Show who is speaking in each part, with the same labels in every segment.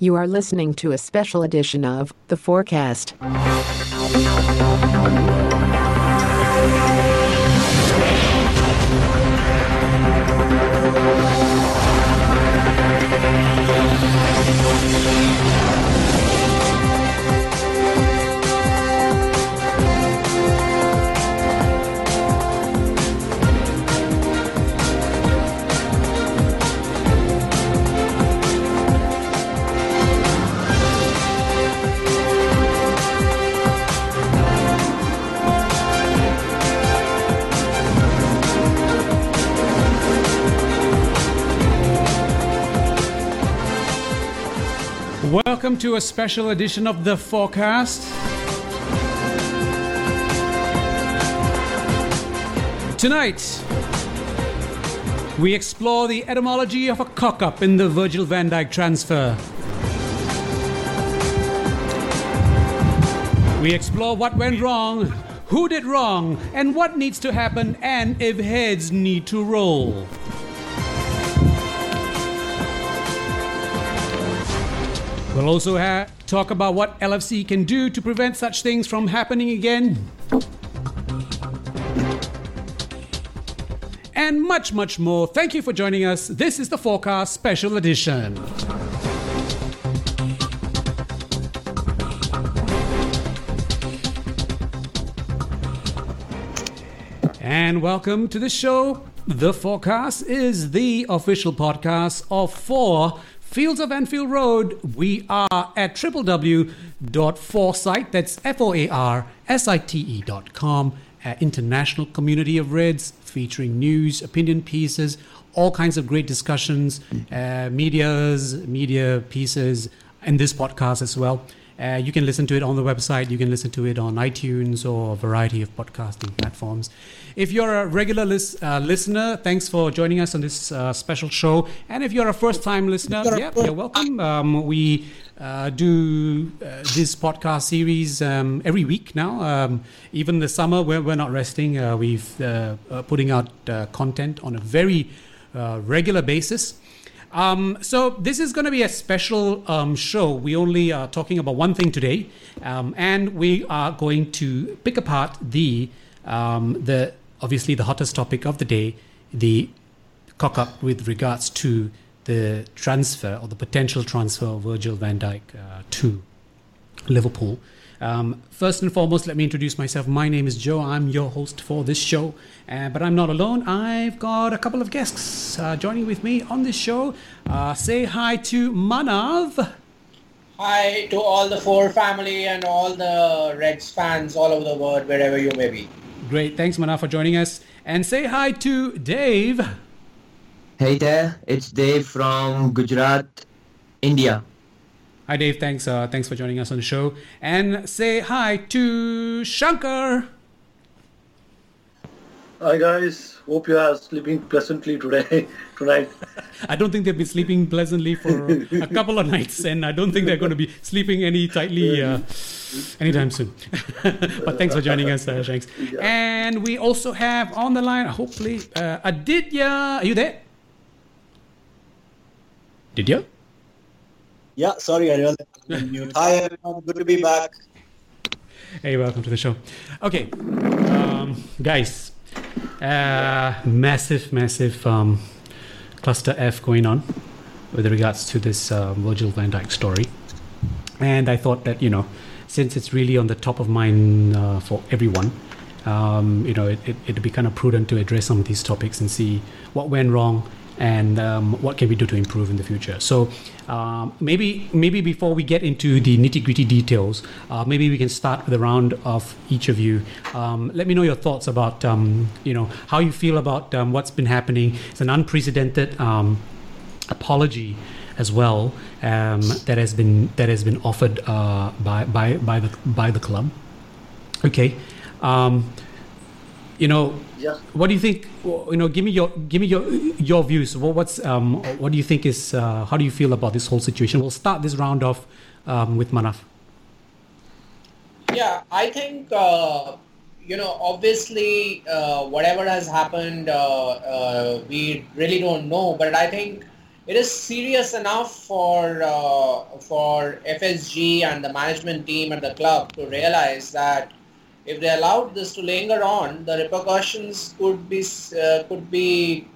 Speaker 1: You are listening to a special edition of The FOARcast.
Speaker 2: Welcome to a special edition of The FOARcast. Tonight, we explore the etymology of a cock up in the Virgil van Dijk transfer. We explore what went wrong, who did wrong, and what needs to happen, and if heads need to roll. We'll also ha- talk about what LFC can do to prevent such things from happening again. And much, much more. Thank you for joining us. This is the FOARcast Special Edition. And welcome to the show. The FOARcast is the official podcast of FOAR Fields of Anfield Road. We are at www.foarsite, that's F O A R S I T E dot com, international community of Reds featuring news, opinion pieces, all kinds of great discussions, uh, medias, media pieces, and this podcast as well. Uh, you can listen to it on the website. You can listen to it on iTunes or a variety of podcasting platforms. If you're a regular lis- uh, listener, thanks for joining us on this uh, special show. And if you're a first time listener, yeah, you're welcome. Um, we uh, do uh, this podcast series um, every week now. Um, even the summer, we're, we're not resting. Uh, we've uh, uh, putting out uh, content on a very uh, regular basis. Um, so this is going to be a special um, show. We only are talking about one thing today, um, and we are going to pick apart the um, the obviously the hottest topic of the day, the cock up with regards to the transfer or the potential transfer of Virgil van Dijk uh, to Liverpool. Um, first and foremost, let me introduce myself. My name is Joe. I'm your host for this show, uh, but I'm not alone. I've got a couple of guests uh, joining with me on this show. Uh, say hi to Manav.
Speaker 3: Hi to all the FOAR family and all the Reds fans all over the world, wherever you may be.
Speaker 2: Great, thanks Manav for joining us. And say hi to Dave.
Speaker 4: Hey there, it's Dave from Gujarat, India.
Speaker 2: Hi Dave, thanks uh, thanks for joining us on the show. And say hi to Shankar.
Speaker 5: Hi guys, hope you are sleeping pleasantly today, tonight.
Speaker 2: I don't think they've been sleeping pleasantly for a couple of nights, and I don't think they're going to be sleeping any tightly uh, anytime soon. but thanks for joining us, uh, Shanks. And we also have on the line, hopefully, uh, Aditya. Are you there? Aditya?
Speaker 6: Yeah, sorry, I realized I mute. Hi, everyone. Good to be back.
Speaker 2: Hey, welcome to the show. Okay, um, guys, uh, massive, massive um, cluster F going on with regards to this uh, Virgil van Dijk story. And I thought that, you know, since it's really on the top of mind uh, for everyone, um, you know, it, it, it'd be kind of prudent to address some of these topics and see what went wrong and um, what can we do to improve in the future. So um, maybe maybe before we get into the nitty gritty details, uh, maybe we can start with a round of each of you. Um, let me know your thoughts about um, you know how you feel about um, what's been happening. It's an unprecedented um, apology as well that has been that has been offered uh, by by by the by the club. Okay. Um, you know,
Speaker 5: Yeah.
Speaker 2: what do you think? You know, give me your give me your your views. What, what's um, what do you think is uh, how do you feel about this whole situation? We'll start this round off um, with Manav.
Speaker 3: Yeah, I think uh, you know, obviously, uh, whatever has happened, uh, uh, we really don't know. But I think it is serious enough for uh, for FSG and the management team at the club to realize that if they allowed this to linger on, the repercussions could be uh, could be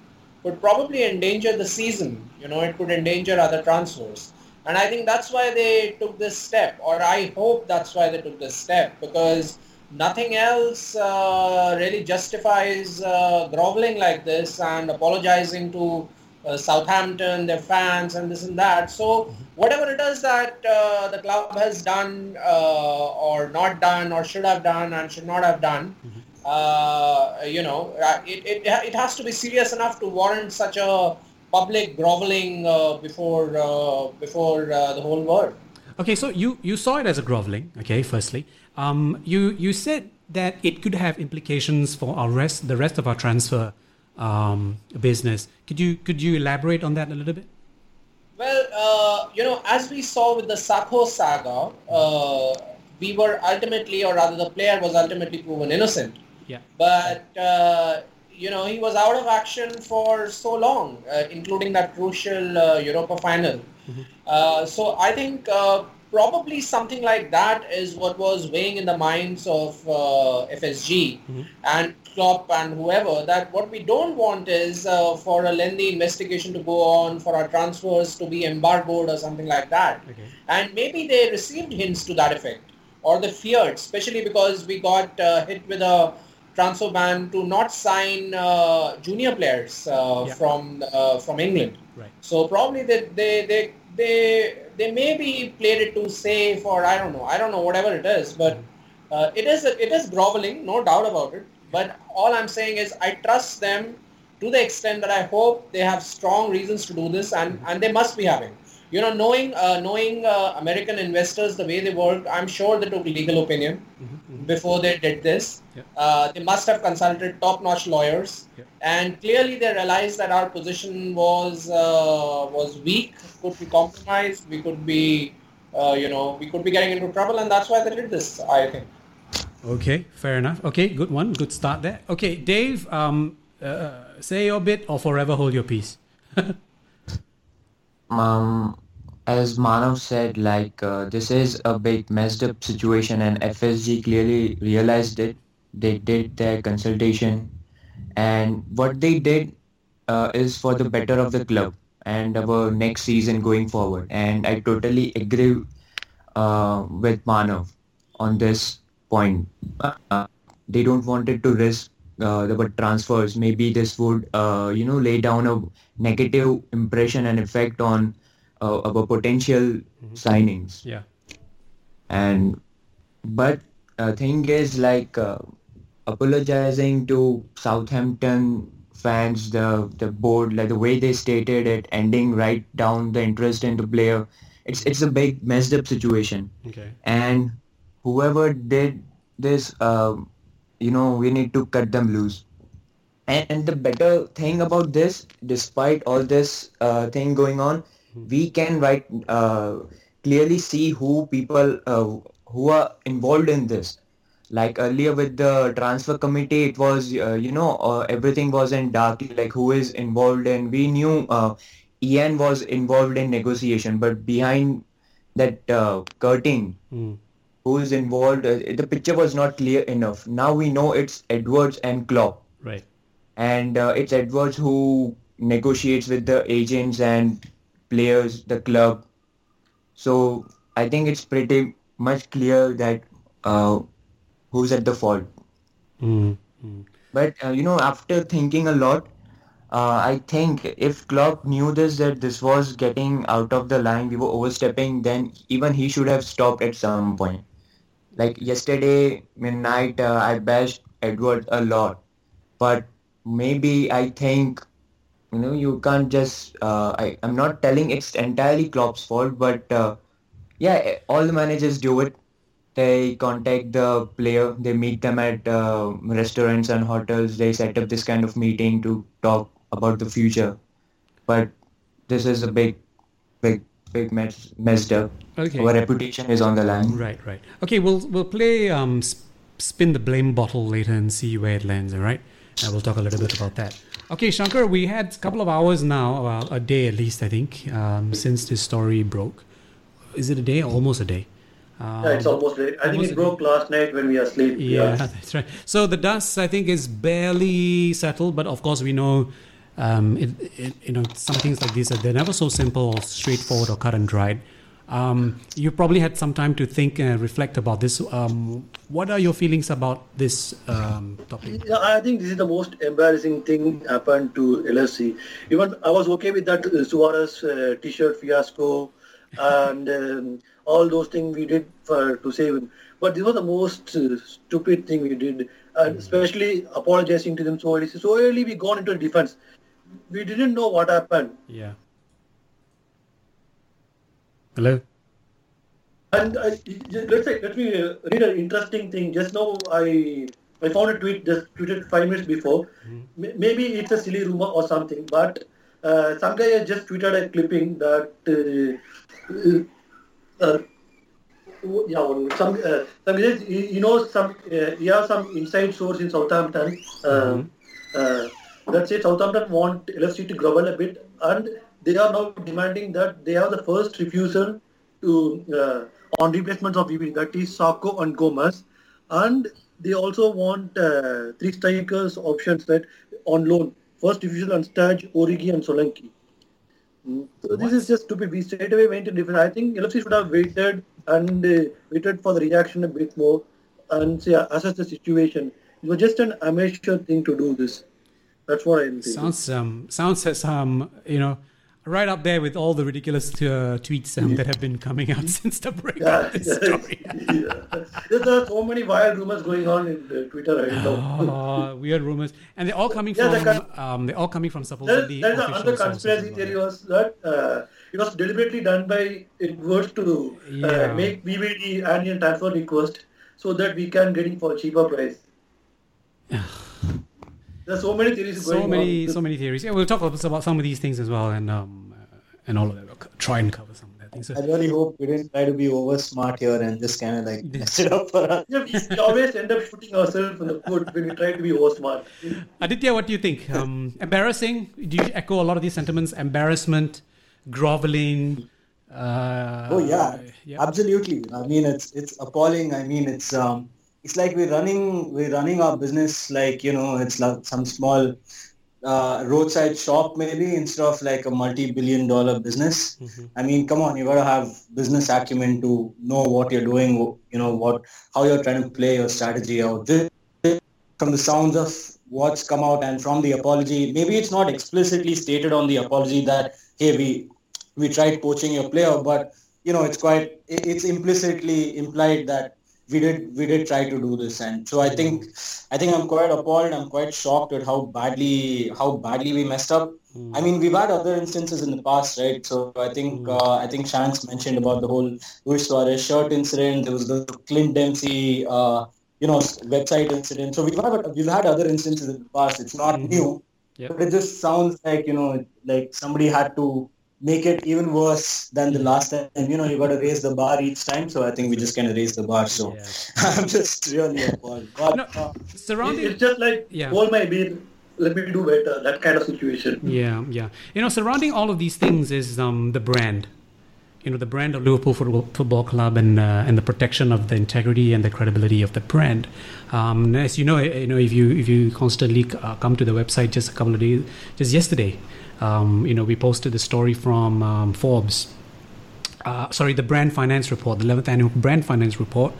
Speaker 3: could probably endanger the season. You know, it could endanger other transfers. And I think that's why they took this step, or I hope that's why they took this step, because nothing else uh, really justifies uh, groveling like this and apologizing to uh, Southampton, their fans, and this and that. So whatever it is that uh, the club has done uh, or not done or should have done and should not have done, uh, you know, it, it, it has to be serious enough to warrant such a public groveling before before the whole world.
Speaker 2: Okay, so you, you saw it as a groveling, okay, firstly. Um, you, you said that it could have implications for our rest, the rest of our transfer um, business. Could you could you elaborate on that a little bit?
Speaker 3: Well, uh, you know, as we saw with the Sakho saga, uh, we were ultimately, or rather, the player was ultimately proven innocent.
Speaker 2: Yeah.
Speaker 3: But uh, you know, he was out of action for so long, uh, including that crucial uh, Europa final. Mm-hmm. Uh, so I think probably something like that is what was weighing in the minds of FSG mm-hmm. and Klopp and whoever that what we don't want is uh, for a lengthy investigation to go on, for our transfers to be embargoed or something like that. Okay. And maybe they received hints to that effect or they feared, especially because we got uh, hit with a transfer ban to not sign uh, junior players uh, yeah. from uh, from England.
Speaker 2: Right.
Speaker 3: So probably they, they, they, they, they maybe played it too safe or I don't know. I don't know, whatever it is. But mm-hmm. uh, it is it is groveling, no doubt about it. But all I'm saying is I trust them to the extent that I hope they have strong reasons to do this, and, and they must be having. You know, knowing uh, knowing uh, American investors the way they work, I'm sure they took legal opinion mm-hmm, mm-hmm. before they did this. Yeah. Uh, they must have consulted top-notch lawyers, yeah. and clearly they realized that our position was uh, was weak, could be compromised, we could be, uh, you know, we could be getting into trouble, and that's why they did this. I think.
Speaker 2: Okay, fair enough. Okay, good one. Good start there. Okay, Dave, um, uh, say your bit or forever hold your peace.
Speaker 4: um, as Manav said, like uh, this is a big messed up situation, and FSG clearly realized it. They did their consultation, and what they did uh, is for the better of the club and our next season going forward. And I totally agree uh, with Manav on this point. Uh, they don't wanted to risk uh, the transfers. Maybe this would, uh, you know, lay down a negative impression and effect on uh, our potential mm-hmm. signings.
Speaker 2: Yeah.
Speaker 4: And but uh, thing is like uh, apologizing to Southampton fans, the the board, like the way they stated it, ending right down the interest in the player. It's it's a big messed up situation.
Speaker 2: Okay.
Speaker 4: And whoever did this, um, you know, we need to cut them loose. And, and the better thing about this, despite all this uh, thing going on. We can right uh, clearly see who people uh, who are involved in this. Like earlier with the transfer committee, it was uh, you know uh, everything was in dark. Like who is involved, and we knew uh, Ian was involved in negotiation, but behind that curtain. Mm who is involved. Uh, the picture was not clear enough. Now we know it's Edwards and Klopp.
Speaker 2: Right.
Speaker 4: And uh, it's Edwards who negotiates with the agents and players, the club. So I think it's pretty much clear that uh, who's at the fault.
Speaker 2: Mm-hmm.
Speaker 4: But uh, you know, after thinking a lot, uh, I think if Klopp knew this that this was getting out of the line, we were overstepping, then even he should have stopped at some point like yesterday midnight uh, I bashed Edward a lot, but maybe I think you know you can't just uh, I I'm not telling it's entirely Klopp's fault, but uh, yeah, all the managers do it. They contact the player, they meet them at uh, restaurants and hotels. They set up this kind of meeting to talk about the future. But this is a big, big big mess, messed up.
Speaker 2: Okay.
Speaker 4: Our reputation is on the line.
Speaker 2: Right, right. Okay, we'll we'll play um, spin the blame bottle later and see where it lands. All right, and we'll talk a little bit about that. Okay, Shankar, we had a couple of hours now, well, a day at least, I think, um, since this story broke. Is it a day? Almost a day.
Speaker 5: yeah, it's
Speaker 2: Um,
Speaker 5: almost. I think it broke last night when we were asleep.
Speaker 2: Yeah, that's right. So the dust, I think, is barely settled, but of course, we know, um, it, it, you know, some things like these are they're never so simple or straightforward or cut and dried. Um, you probably had some time to think and reflect about this. Um, what are your feelings about this um, topic?
Speaker 5: Yeah, I think this is the most embarrassing thing happened to LFC. Even I was okay with that uh, Suarez uh, T-shirt fiasco and um, all those things we did for to save him. But this was the most uh, stupid thing we did, and especially apologizing to them so early. So early we gone into defense. We didn't know what happened.
Speaker 2: Yeah. Hello.
Speaker 5: And I, let's say, let me uh, read an interesting thing. Just now, I I found a tweet just tweeted five minutes before. M- maybe it's a silly rumor or something, but uh, some guy just tweeted a clipping that uh, uh, yeah, well, some uh, some you know some uh, you have some inside source in Southampton. Uh, uh, let's say Southampton want LFC to grovel a bit, and they are now demanding that they have the first refusal to uh, on replacements of VB, that is Sakho and Gomez, and they also want uh, three strikers options that on loan. First refusal on Staj, Origi, and Solanke. Mm. So this is just stupid. We straight away went in different. I think LFC should have waited and uh, waited for the reaction a bit more and say, assess the situation. It was just an amateur thing to do this. That's what I'm thinking.
Speaker 2: Sounds um sounds um you know right up there with all the ridiculous uh, tweets um, that have been coming out since the break
Speaker 5: Yeah,
Speaker 2: of this story.
Speaker 5: yeah. There are so many wild rumors going on in uh, Twitter right now.
Speaker 2: Oh, weird rumors, and they're all coming
Speaker 5: Yeah,
Speaker 2: from
Speaker 5: the
Speaker 2: um, they're all coming from supposedly
Speaker 5: there's
Speaker 2: official
Speaker 5: another conspiracy theory was that uh, it was deliberately done by Edwards to uh,
Speaker 2: Yeah.
Speaker 5: make VVD annual transfer request so that we can get it for a cheaper price. There's so many theories going
Speaker 2: So many,
Speaker 5: on.
Speaker 2: so many theories. Yeah, we'll talk about about some of these things as well, and um, uh, and all of that. We'll try and cover some of that things. So,
Speaker 6: I really hope we didn't try to be over smart here and just kind of like mess it up for us.
Speaker 5: Yeah, we, we always end up shooting ourselves in the foot when we try to be over smart.
Speaker 2: Aditya, what do you think? Um, embarrassing? Do you echo a lot of these sentiments? Embarrassment, groveling. Uh,
Speaker 6: Oh yeah,
Speaker 2: yeah.
Speaker 6: absolutely. I mean, it's it's appalling. I mean, it's um, it's like we're running we're running our business like you know it's like some small uh, roadside shop maybe instead of like a multi-billion dollar business. I mean, come on, you gotta have business acumen to know what you're doing. You know what how you're trying to play your strategy out. This, from the sounds of what's come out and from the apology, maybe it's not explicitly stated on the apology that hey we we tried poaching your player, but you know it's quite it's implicitly implied that we did we did try to do this, and so I think I think I'm quite appalled. I'm quite shocked at how badly how badly we messed up. I mean, we've had other instances in the past, right? So I think uh, I think Shans mentioned about the whole Luis Suarez shirt incident. There was the Clint Dempsey. Uh, you know, website incident. So we've had we've had other instances in the past. It's not new,
Speaker 2: Yep.
Speaker 6: but it just sounds like you know, like somebody had to make it even worse than the last time. And you know, you got to raise the bar each time. So I think we just kind of raise the bar. So
Speaker 2: Yeah.
Speaker 6: I'm just really appalled. But,
Speaker 2: No,
Speaker 6: uh,
Speaker 2: surrounding
Speaker 5: It's just like
Speaker 2: Yeah.
Speaker 5: hold my beer, let me do better. That kind of situation.
Speaker 2: Yeah, yeah. You know, surrounding all of these things is um, the brand. You know, the brand of Liverpool Football, Football Club and uh, and the protection of the integrity and the credibility of the brand. Um, as you know, you know, if you if you constantly uh, come to the website, just a couple of days, just yesterday, um, you know, we posted the story from um, Forbes uh, sorry, the Brand Finance Report, the 11th Annual Brand Finance Report,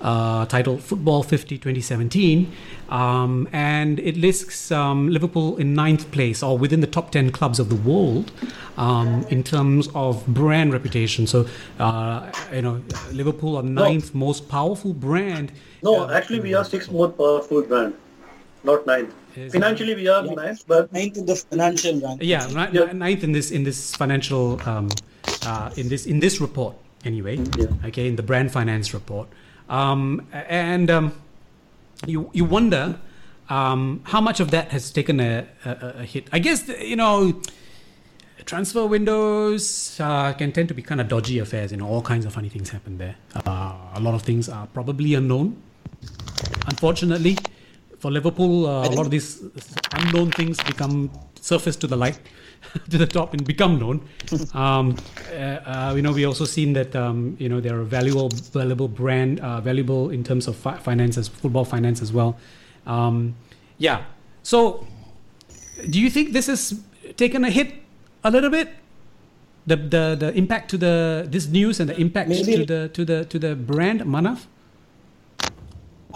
Speaker 2: uh, titled Football 50 2017. Um, and it lists um, Liverpool in ninth place or within the top 10 clubs of the world um, in terms of brand reputation. So, uh, you know, Liverpool are ninth most powerful brand.
Speaker 5: No, actually, we are sixth most powerful brand, not ninth.
Speaker 2: Is-
Speaker 5: Financially, we are
Speaker 6: Yeah.
Speaker 5: ninth, but
Speaker 6: ninth in the financial rank.
Speaker 2: yeah, ni-
Speaker 5: Yeah.
Speaker 2: ninth in this in this financial um, uh, in this in this report anyway.
Speaker 5: Yeah.
Speaker 2: Okay, in the brand finance report, um, and um, you you wonder um, how much of that has taken a, a, a hit. I guess you know. Transfer windows uh, can tend to be kind of dodgy affairs. You know, all kinds of funny things happen there. Uh, a lot of things are probably unknown, unfortunately for Liverpool, uh, a lot of these unknown things become surface to the light, to the top, and become known. Um, uh, uh, you know, we also seen that um, you know they're a valuable, valuable brand, uh, valuable in terms of fi- finances, football finance as well. Um, yeah. So, do you think this has taken a hit a little bit? The, the the impact to the this news and the impact
Speaker 6: Maybe-
Speaker 2: to the to the to the brand Manav.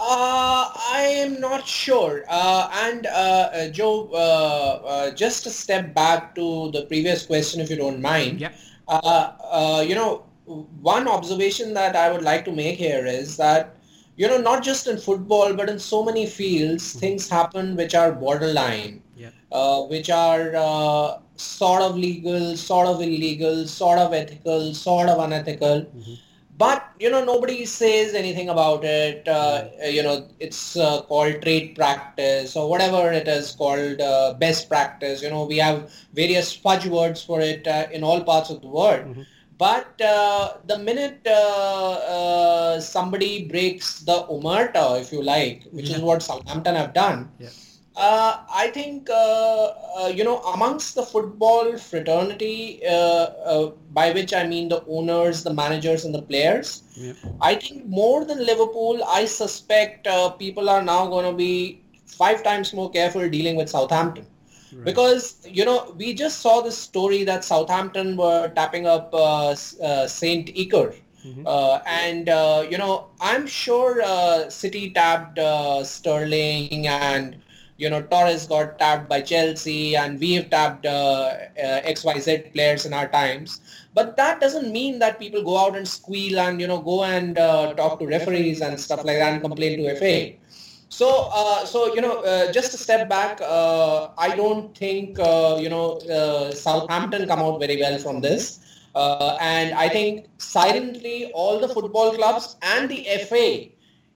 Speaker 3: Uh, I am not sure. Uh, and uh, uh, Joe, uh, uh, just a step back to the previous question, if you don't mind.
Speaker 2: Yeah.
Speaker 3: Uh, uh, you know, one observation that I would like to make here is that, you know, not just in football, but in so many fields, things happen which are borderline,
Speaker 2: Yeah.
Speaker 3: uh, which are uh, sort of legal, sort of illegal, sort of ethical, sort of unethical but you know nobody says anything about it. Uh, you know it's uh, called trade practice or whatever it is called uh, best practice. You know we have various fudge words for it uh, in all parts of the world. But uh, the minute uh, uh, somebody breaks the omerta if you like which is what southampton have done
Speaker 2: Yeah.
Speaker 3: Uh, I think uh, uh, you know amongst the football fraternity, uh, uh, by which I mean the owners, the managers, and the players.
Speaker 2: Yeah.
Speaker 3: I think more than Liverpool, I suspect uh, people are now going to be five times more careful dealing with Southampton. Because you know we just saw this story that Southampton were tapping up uh, uh, Saint Iker, uh, and uh, you know I'm sure uh, City tapped uh, Sterling and you know Torres got tapped by Chelsea and we've tapped uh, uh, XYZ players in our times. But that doesn't mean that people go out and squeal and you know go and uh, talk to referees and stuff like that and complain to FA. So, uh, so you know, uh, just a step back. Uh, I don't think you know Southampton come out very well from this, and I think silently all the football clubs and the FA,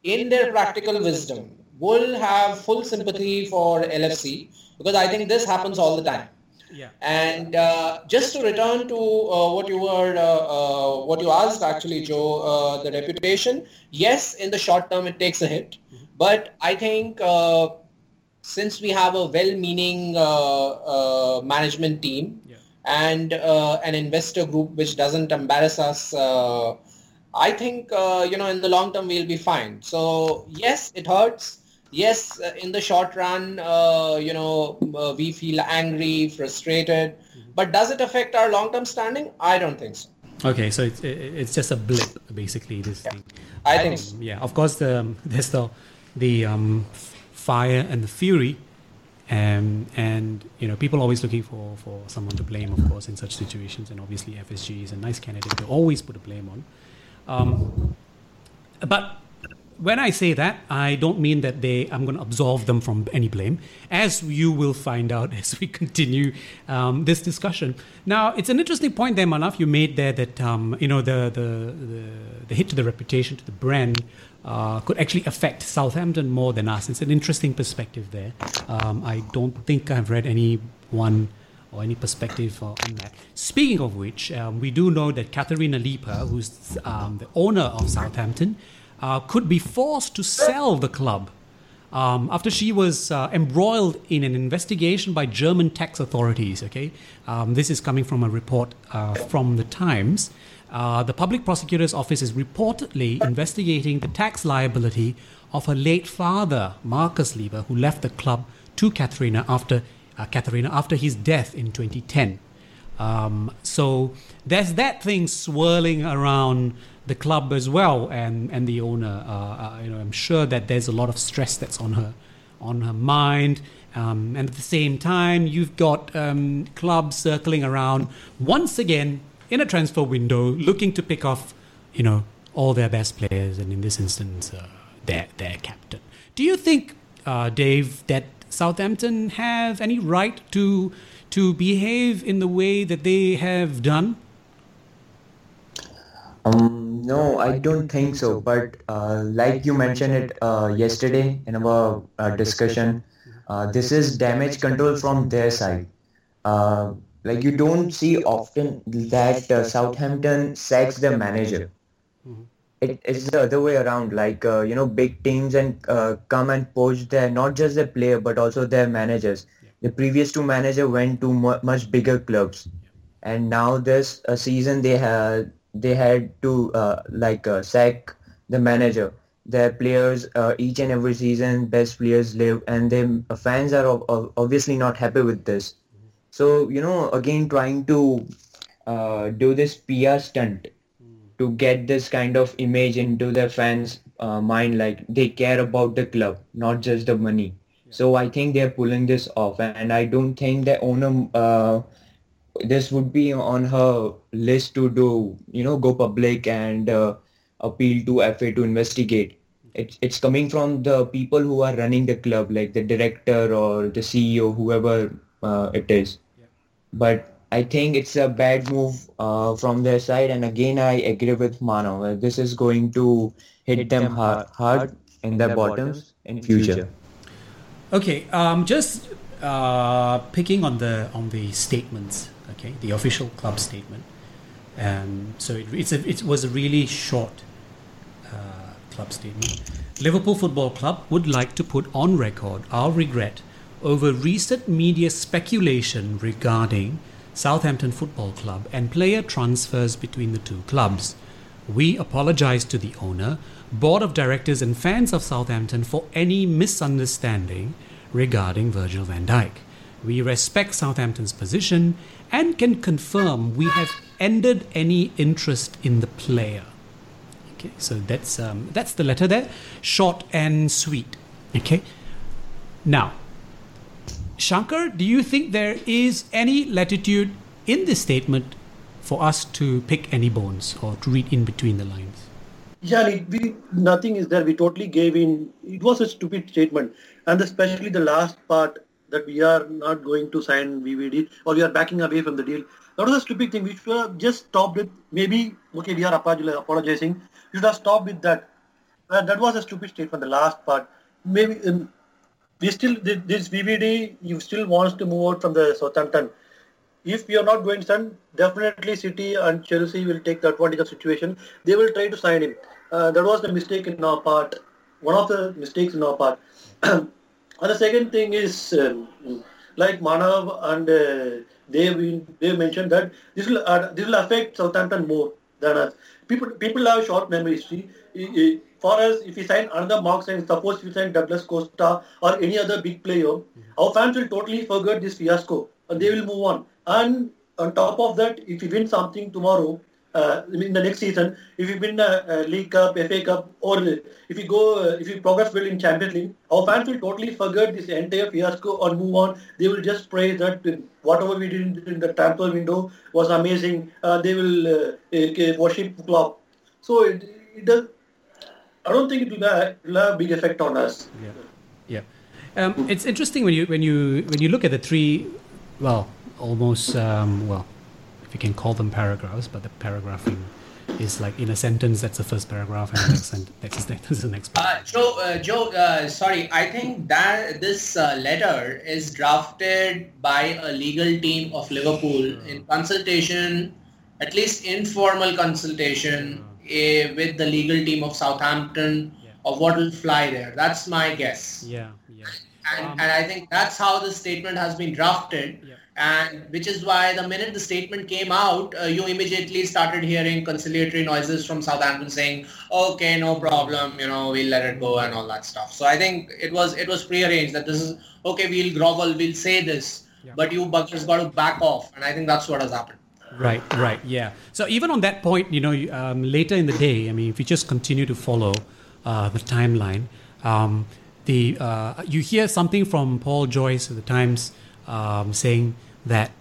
Speaker 3: in their practical wisdom, will have full sympathy for LFC because I think this happens all the time.
Speaker 2: Yeah.
Speaker 3: And uh, just to return to uh, what you were, uh, uh, what you asked actually, Joe, uh, the reputation. Yes, in the short term it takes a hit, but I think uh, since we have a well-meaning uh, uh, management team
Speaker 2: Yeah.
Speaker 3: and uh, an investor group which doesn't embarrass us, uh, I think uh, you know in the long term we'll be fine. So yes, it hurts. Yes, uh, in the short run, uh, you know, uh, we feel angry, frustrated. But does it affect our long-term standing? I don't think so.
Speaker 2: Okay, so it's it's just a blip, basically. This thing.
Speaker 3: I think so.
Speaker 2: Yeah, of course. The there's the the um, fire and the fury, um, and you know people always looking for for someone to blame, of course, in such situations. And obviously, FSG is a nice candidate to always put a blame on. Um, but when I say that, I don't mean that they. I'm going to absolve them from any blame, as you will find out as we continue um, this discussion. Now, it's an interesting point there, Manav, you made there that um, you know the, the the the hit to the reputation, to the brand, uh, could actually affect Southampton more than us. It's an interesting perspective there. Um, I don't think I've read anyone or any perspective uh, on that. Speaking of which, um, we do know that Katharina Liebherr, who's um, the owner of Southampton, uh, could be forced to sell the club um, after she was uh, embroiled in an investigation by German tax authorities. Okay, um, this is coming from a report uh, from the Times. Uh, the public prosecutor's office is reportedly investigating the tax liability of her late father, Markus Liebherr, who left the club to Katharina after uh, Katharina after his death in 2010. Um, so there's that thing swirling around the club as well, and and the owner. Uh, uh, you know, I'm sure that there's a lot of stress that's on her, on her mind. Um, and at the same time, you've got um, clubs circling around once again in a transfer window, looking to pick off, you know, all their best players, and in this instance, uh, their their captain. Do you think, uh, Dave, that Southampton have any right to to behave in the way that they have done?
Speaker 4: Um, no, I don't think so. But uh, like you mentioned it uh, yesterday in our uh, discussion, uh, this is damage control from their side. Uh, like you don't see often that uh, Southampton sacks their manager. it, it's the other way around. Like uh, you know, big teams and uh, come and poach their not just their player but also their managers. The previous two manager went to mu- much bigger clubs, and now this uh, season they had they had to uh, like uh, sack the manager. Their players uh, each and every season best players live, and the fans are ob- ob- obviously not happy with this. So you know, again trying to uh, do this PR stunt to get this kind of image into their fans' uh, mind, like they care about the club, not just the money. So I think they're pulling this off, and I don't think the owner. This would be on her list to do, you know, go public and uh, appeal to FA to investigate. It's it's coming from the people who are running the club, like the director or the CEO, whoever uh, it is. But I think it's a bad move uh, from their side, and again, I agree with Mano. This is going to hit them hard, hard in their bottoms in future.
Speaker 2: Okay, um, just uh, picking on the on the statements. Okay, the official club statement. Um, so it, it's a, it was a really short uh, club statement. Liverpool Football Club would like to put on record our regret over recent media speculation regarding Southampton Football Club and player transfers between the two clubs. We apologize to the owner, board of directors, and fans of Southampton for any misunderstanding regarding Virgil van Dijk. We respect Southampton's position and can confirm we have ended any interest in the player. Okay, so that's um, that's the letter there, short and sweet. Okay, now, Shankar, do you think there is any latitude in this statement for us to pick any bones or to read in between the lines?
Speaker 5: Yeah, it, we, nothing is there. We totally gave in. It was a stupid statement, and especially the last part that we are not going to sign VVD or we are backing away from the deal. That was a stupid thing. We should have just stopped it. Maybe okay, we are apologizing. We should have stopped with that. Uh, that was a stupid statement. The last part. Maybe um, we still this VVD. You still wants to move out from the Southampton if we are not going to sign, definitely City and Chelsea will take the advantage of situation. They will try to sign him. Uh, that was the mistake in our part. One of the mistakes in our part. and the second thing is, um, like Manav and uh, they they mentioned that this will uh, this will affect Southampton more than us. People people have short memories. See, for us, if we sign another Mark sign, suppose we sign Douglas Costa or any other big player, our fans will totally forget this fiasco and they will move on. And on top of that, if we win something tomorrow, uh, in the next season, if you win a, a League Cup, FA Cup, or if you go, uh, if you progress well in Champions League, our fans will totally forget this entire fiasco or move on. They will just praise that whatever we did in the transfer window was amazing. Uh, they will uh, worship Klopp. So it, it does. I don't think it will have, it will have a big effect on us.
Speaker 2: Yeah, yeah. Um, it's interesting when you when you when you look at the three, well, almost um, well, you can call them paragraphs, but the paragraphing is like in a sentence. That's the first paragraph, and the next sentence is the next.
Speaker 3: Uh, Joe, uh, Joe, uh, sorry, I think that this uh, letter is drafted by a legal team of Liverpool in consultation, at least informal consultation eh, with the legal team of Southampton
Speaker 2: Yeah.
Speaker 3: of what will fly there. That's my guess.
Speaker 2: Yeah, yeah.
Speaker 3: And,
Speaker 2: Um,
Speaker 3: and I think that's how the statement has been drafted.
Speaker 2: Yeah.
Speaker 3: And which is why the minute the statement came out, uh, you immediately started hearing conciliatory noises from Southampton saying, "Okay, no problem, you know, we'll let it go" and all that stuff. So I think it was it was prearranged that this is okay. We'll grovel, we'll say this,
Speaker 2: Yeah.
Speaker 3: but you buggers got to back off. And I think that's what has happened.
Speaker 2: Right, right, yeah. So even on that point, you know, um, later in the day, I mean, if you just continue to follow uh, the timeline, um, the uh, you hear something from Paul Joyce of the Times um, saying that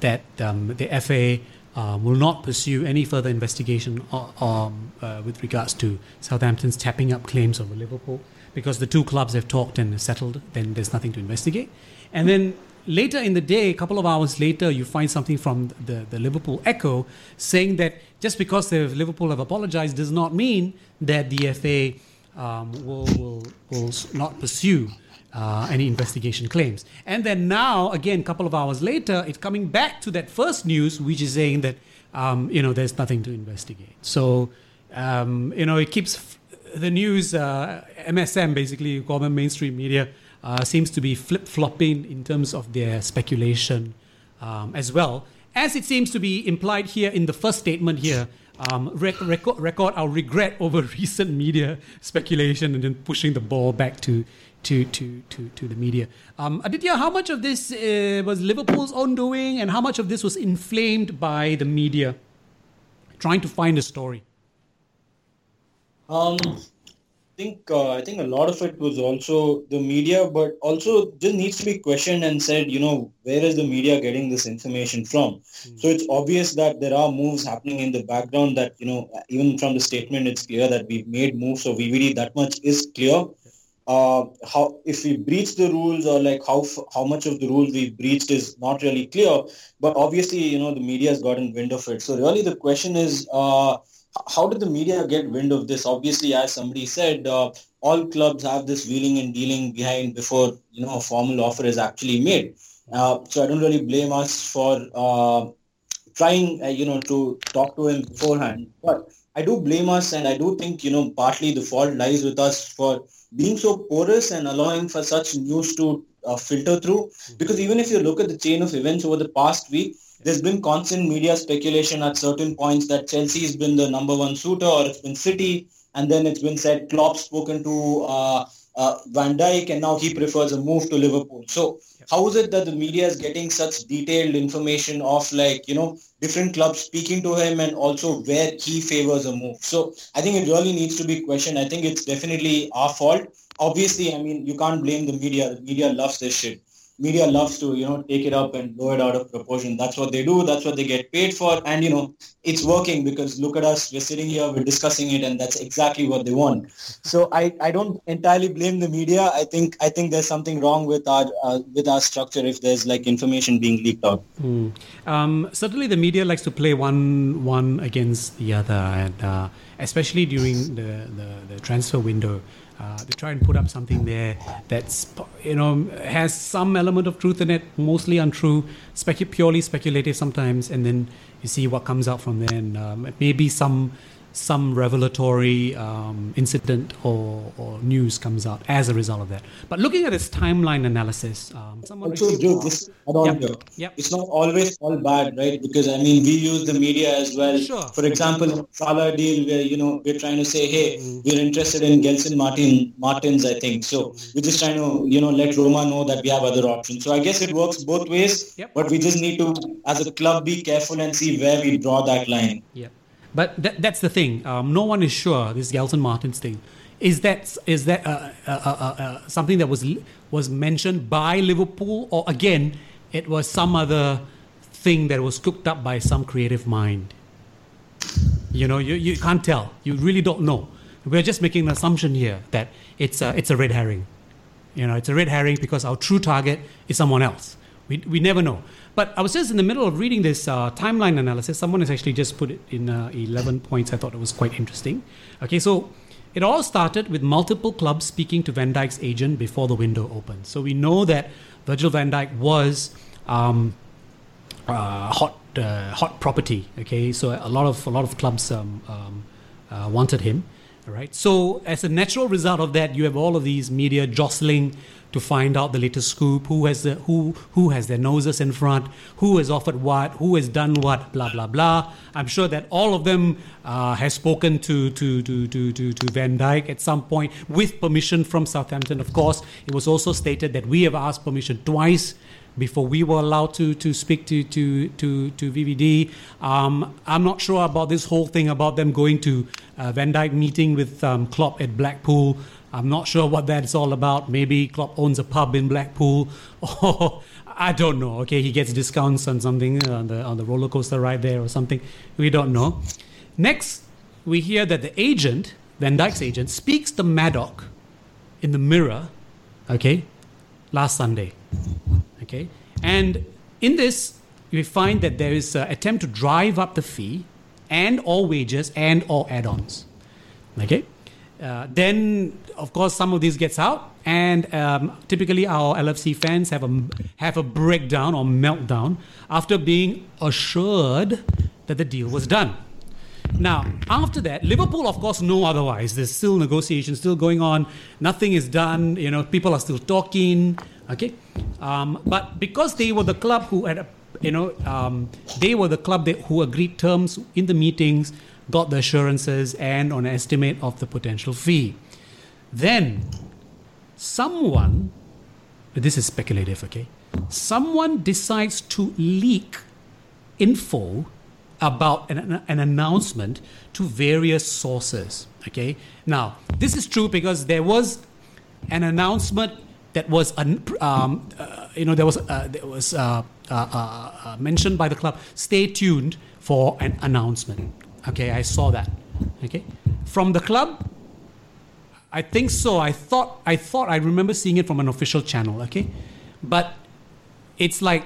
Speaker 2: that um, the FA uh, will not pursue any further investigation um, uh, with regards to Southampton's tapping up claims over Liverpool because the two clubs have talked and settled. Then there's nothing to investigate, and then later in the day, a couple of hours later, you find something from the, the Liverpool Echo saying that just because the Liverpool have apologized does not mean that the FA um, will, will, will not pursue uh, any investigation claims. And then now, again, a couple of hours later, it's coming back to that first news, which is saying that um, you know there's nothing to investigate. So um, you know, it keeps f- the news, uh, MSM, basically, government mainstream media, uh, seems to be flip flopping in terms of their speculation um, as well. As it seems to be implied here in the first statement here, um, rec- record, record our regret over recent media speculation and then pushing the ball back to to to to, to the media. Um, Aditya, how much of this uh, was Liverpool's own doing, and how much of this was inflamed by the media trying to find a story?
Speaker 6: Um, I think uh, I think a lot of it was also the media, but also just needs to be questioned and said, you know, where is the media getting this information from? Mm. So it's obvious that there are moves happening in the background that, you know, even from the statement, it's clear that we've made moves. So VVD, that much is clear. Uh, how if we breach the rules or like how how much of the rules we've breached is not really clear. But obviously, you know, the media has gotten wind of it. So really, the question is. Uh, how did the media get wind of this? Obviously, as somebody said, uh, all clubs have this wheeling and dealing behind before you know a formal offer is actually made. Uh, so I don't really blame us for uh, trying, uh, you know, to talk to him beforehand. But I do blame us, and I do think you know partly the fault lies with us for being so porous and allowing for such news to uh, filter through. Because even if you look at the chain of events over the past week, there's been constant media speculation at certain points that Chelsea's been the number one suitor or it's been City. And then it's been said Klopp's spoken to uh, uh, Van Dijk and now he prefers a move to Liverpool. So how is it that the media is getting such detailed information of like, you know, different clubs speaking to him and also where he favors a move? So I think it really needs to be questioned. I think it's definitely our fault. Obviously, I mean, you can't blame the media. The media loves this shit media loves to you know take it up and blow it out of proportion. That's what they do that's what they get paid for and you know it's working because look at us we're sitting here we're discussing it and that's exactly what they want. So i i don't entirely blame the media. I think i think there's something wrong with our uh, with our structure if there's like information being leaked out.
Speaker 2: Mm. um, certainly the media likes to play one one against the other and uh, especially during the, the, the transfer window uh, they try and put up something there that's you know has some element of truth in it, mostly untrue, specu- purely speculative sometimes, and then you see what comes out from there, and um, maybe some some revelatory um, incident or, or, news comes out as a result of that. But looking at this timeline analysis, um,
Speaker 6: someone also, Joe, yep. Yep. It's not always all bad, right? Because I mean, we use the media as well.
Speaker 2: Sure.
Speaker 6: For example, Salah deal, where you know we're trying to say, hey, mm. we're interested in Gelson Martin Martins, I think. So we're just trying to you know let Roma know that we have other options. So I guess it works both ways.
Speaker 2: Yep.
Speaker 6: But we just need to, as a club, be careful and see where we draw that line.
Speaker 2: Yeah. But th- that's the thing. Um, no one is sure. This Gelson Martins thing is that is that uh, uh, uh, uh, something that was was mentioned by Liverpool, or again, it was some other thing that was cooked up by some creative mind. You know, you, you can't tell. You really don't know. We're just making an assumption here that it's a, it's a red herring. You know, it's a red herring because our true target is someone else. We, we never know. But I was just in the middle of reading this uh, timeline analysis. Someone has actually just put it in uh, 11 points. I thought it was quite interesting. Okay, so it all started with multiple clubs speaking to Van Dijk's agent before the window opened. So we know that Virgil van Dijk was um, uh, hot uh, hot property. Okay, so a lot of a lot of clubs um, um, uh, wanted him. All right. So as a natural result of that, you have all of these media jostling to find out the latest scoop, who has the, who who has their noses in front, who has offered what, who has done what, blah blah blah. I'm sure that all of them uh, has spoken to to, to to to to Van Dijk at some point with permission from Southampton. Of course, it was also stated that we have asked permission twice before we were allowed to to speak to to to to VVD. Um, I'm not sure about this whole thing about them going to uh, Van Dijk meeting with um, Klopp at Blackpool. I'm not sure what that's all about. Maybe Klopp owns a pub in Blackpool, or I don't know. Okay, he gets discounts on something uh, on the on the roller coaster ride there or something. We don't know. Next, we hear that the agent, Van Dijk's agent, speaks to Maddock in the mirror. Okay, last Sunday. Okay, and in this we find that there is an attempt to drive up the fee and all wages and all add-ons. Okay, uh, then of course some of this gets out, and um, typically our LFC fans have a have a breakdown or meltdown after being assured that the deal was done. Now, after that, Liverpool, of course, know otherwise. There's still negotiations still going on. Nothing is done. You know, people are still talking. Okay, um, but because they were the club who had, a, you know, um, they were the club that, who agreed terms in the meetings, got the assurances, and on an estimate of the potential fee. Then, someone, this is speculative. Okay, someone decides to leak info about an, an announcement to various sources. Okay. Now, this is true because there was an announcement that was, un, um, uh, you know, there was uh, there was uh, uh, uh, uh, mentioned by the club. Stay tuned for an announcement. Okay, I saw that. Okay, from the club. I think so. I thought I thought I remember seeing it from an official channel. Okay, but it's like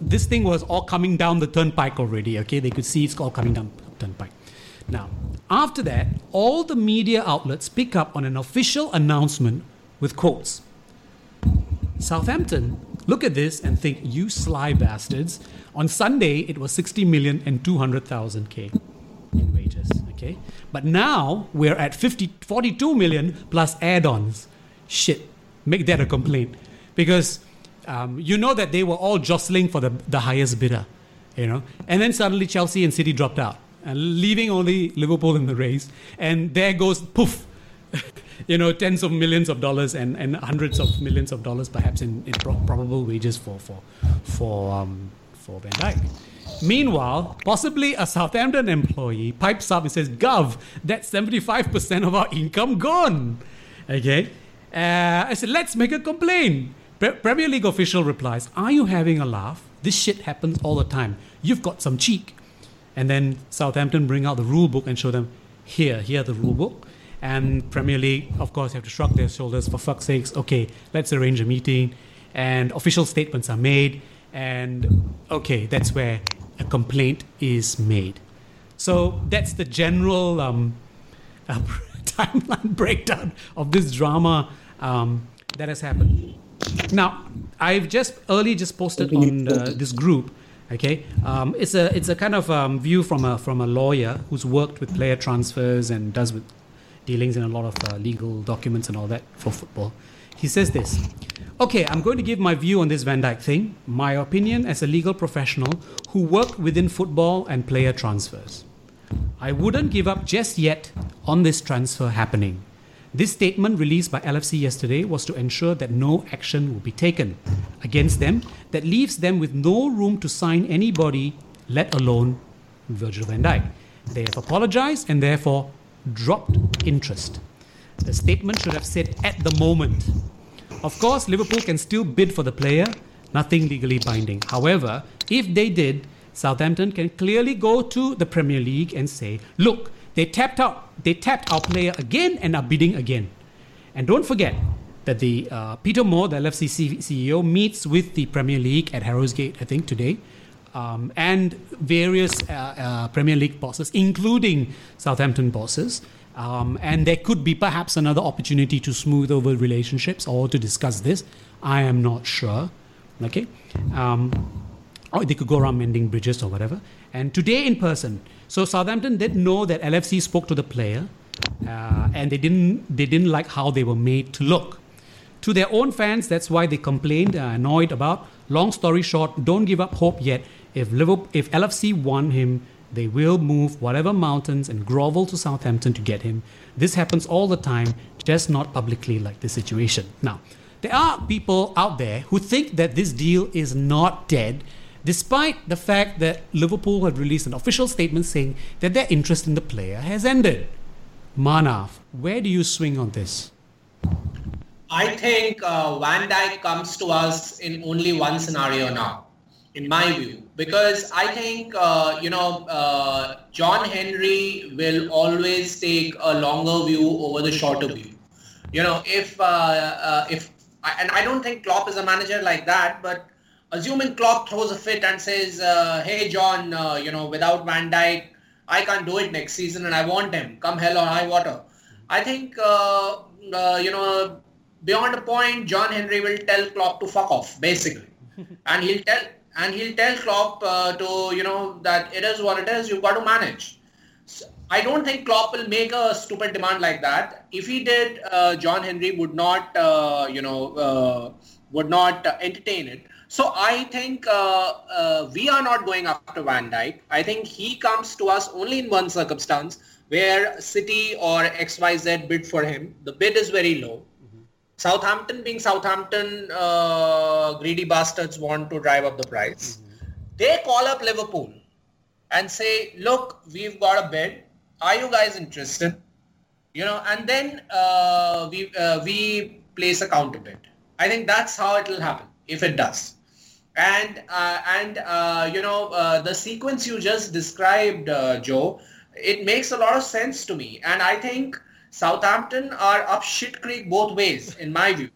Speaker 2: this thing was all coming down the turnpike already. Okay, they could see it's all coming down the turnpike. Now, after that, all the media outlets pick up on an official announcement with quotes. Southampton look at this and think, you sly bastards. On Sunday, it was 60 million and 200,000 K in wages. Okay, but now we're at 50, 42 million plus add-ons. Shit, make that a complaint because um, you know that they were all jostling for the, the highest bidder, you know. And then suddenly Chelsea and City dropped out, leaving only Liverpool in the race. And there goes poof, you know, tens of millions of dollars and, and hundreds of millions of dollars perhaps in, in pro- probable wages for for for um, for Van Dijk. Meanwhile, possibly a Southampton employee pipes up and says, "Gov, that's seventy-five percent of our income gone." Okay, uh, I said, "Let's make a complaint." Pre- Premier League official replies, Are you having a laugh? This shit happens all the time. You've got some cheek. And then Southampton bring out the rule book and show them, Here, here the rule book. And Premier League, of course, have to shrug their shoulders for fuck's sakes. Okay, let's arrange a meeting. And official statements are made. And okay, that's where a complaint is made. So that's the general um, uh, timeline breakdown of this drama um, that has happened. Now, I've just early just posted on uh, this group. Okay, um, it's a it's a kind of um, view from a from a lawyer who's worked with player transfers and does with dealings in a lot of uh, legal documents and all that for football. He says this. Okay, I'm going to give my view on this Van Dijk thing. My opinion as a legal professional who worked within football and player transfers. I wouldn't give up just yet on this transfer happening. This statement released by LFC yesterday was to ensure that no action will be taken against them that leaves them with no room to sign anybody, let alone Virgil van Dijk. They have apologized and therefore dropped interest. The statement should have said at the moment. Of course, Liverpool can still bid for the player, nothing legally binding. However, if they did, Southampton can clearly go to the Premier League and say, look, they tapped out. They tapped our player again and are bidding again. And don't forget that the uh, Peter Moore, the LFC CEO, meets with the Premier League at Harrogate, I think today, um, and various uh, uh, Premier League bosses, including Southampton bosses. Um, and there could be perhaps another opportunity to smooth over relationships or to discuss this. I am not sure. Okay, um, or they could go around mending bridges or whatever. And today in person, so Southampton did know that LFC spoke to the player, uh, and they didn't they didn't like how they were made to look. To their own fans, that's why they complained, uh, annoyed about. Long story short, don't give up hope yet. If Liverpool, if LFC won him, they will move whatever mountains and grovel to Southampton to get him. This happens all the time, just not publicly like this situation. Now, there are people out there who think that this deal is not dead despite the fact that Liverpool had released an official statement saying that their interest in the player has ended. Manav, where do you swing on this?
Speaker 3: I think uh, Van Dijk comes to us in only one scenario now, in my view, because I think uh, you know uh, John Henry will always take a longer view over the shorter view. You know, if uh, uh, if and I don't think Klopp is a manager like that, but assuming Klopp throws a fit and says, uh, "Hey John, uh, you know, without Van Dijk, I can't do it next season, and I want him, come hell or high water." I think uh, uh you know, beyond a point, John Henry will tell Klopp to fuck off, basically, and he'll tell and he'll tell Klopp uh, to you know that it is what it is. You've got to manage. So, I don't think Klopp will make a stupid demand like that. If he did, uh, John Henry would not, uh, you know, uh, would not uh, entertain it. So I think we are not going after Van Dijk. I think he comes to us only in one circumstance where City or XYZ bid for him. The bid is very low. Southampton being Southampton, uh, greedy bastards want to drive up the price. They call up Liverpool and say, look, we've got a bid. Are you guys interested? You know, and then uh, we uh, we place a counter bid. I think that's how it will happen if it does. And uh, and uh, you know uh, the sequence you just described, uh, Joe, it makes a lot of sense to me. And I think Southampton are up shit creek both ways, in my view,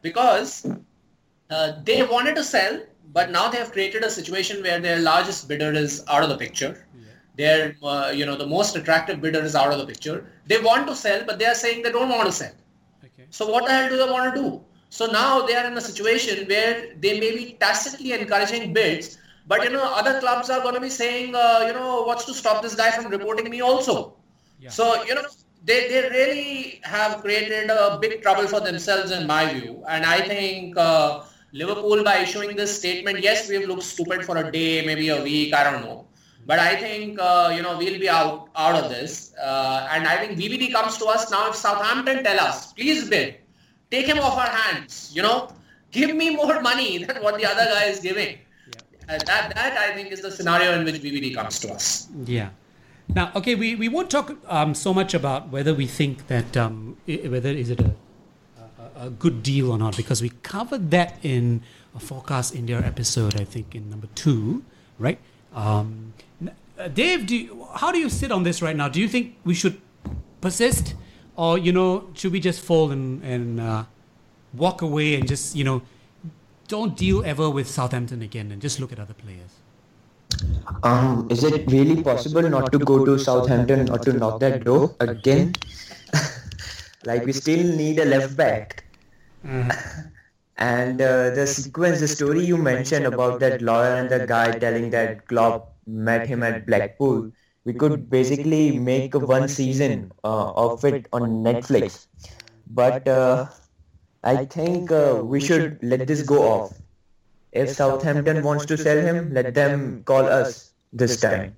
Speaker 3: because uh, they wanted to sell, but now they have created a situation where their largest bidder is out of the picture. Their, uh, you know, the most attractive bidder is out of the picture. They want to sell, but they are saying they don't want to sell.
Speaker 2: Okay.
Speaker 3: So what the hell do they want to do? So now they are in a situation where they may be tacitly encouraging bids, but you know other clubs are going to be saying, uh, you know, what's to stop this guy from reporting me also?
Speaker 2: Yeah.
Speaker 3: So you know they, they really have created a big trouble for themselves in my view, and I think uh, Liverpool by issuing this statement, yes, we've looked stupid for a day, maybe a week, I don't know. But I think uh, you know we'll be out out of this, uh, and I think VVD comes to us now. If Southampton tell us, please bid, take him off our hands. You know, give me more money than what the other guy is giving. Uh, that that I think is the scenario in which VVD comes to us.
Speaker 2: Yeah. Now, okay, we, we won't talk um, so much about whether we think that um, i- whether is it a, a, a good deal or not because we covered that in a FOARcast India episode, I think in number two, right? Um, uh, Dave, do you, how do you sit on this right now? Do you think we should persist, or you know, should we just fall and and uh, walk away and just you know, don't deal ever with Southampton again and just look at other players?
Speaker 4: Um, is it really possible not to go to Southampton or to knock that door again? like we still need a left back. And uh, the sequence, the story you mentioned about that lawyer and the guy telling that Klopp met him at Blackpool, we could basically make one season uh, of it on Netflix. But uh, I think uh, we should let this go off. If Southampton wants to sell him, let them call us this time.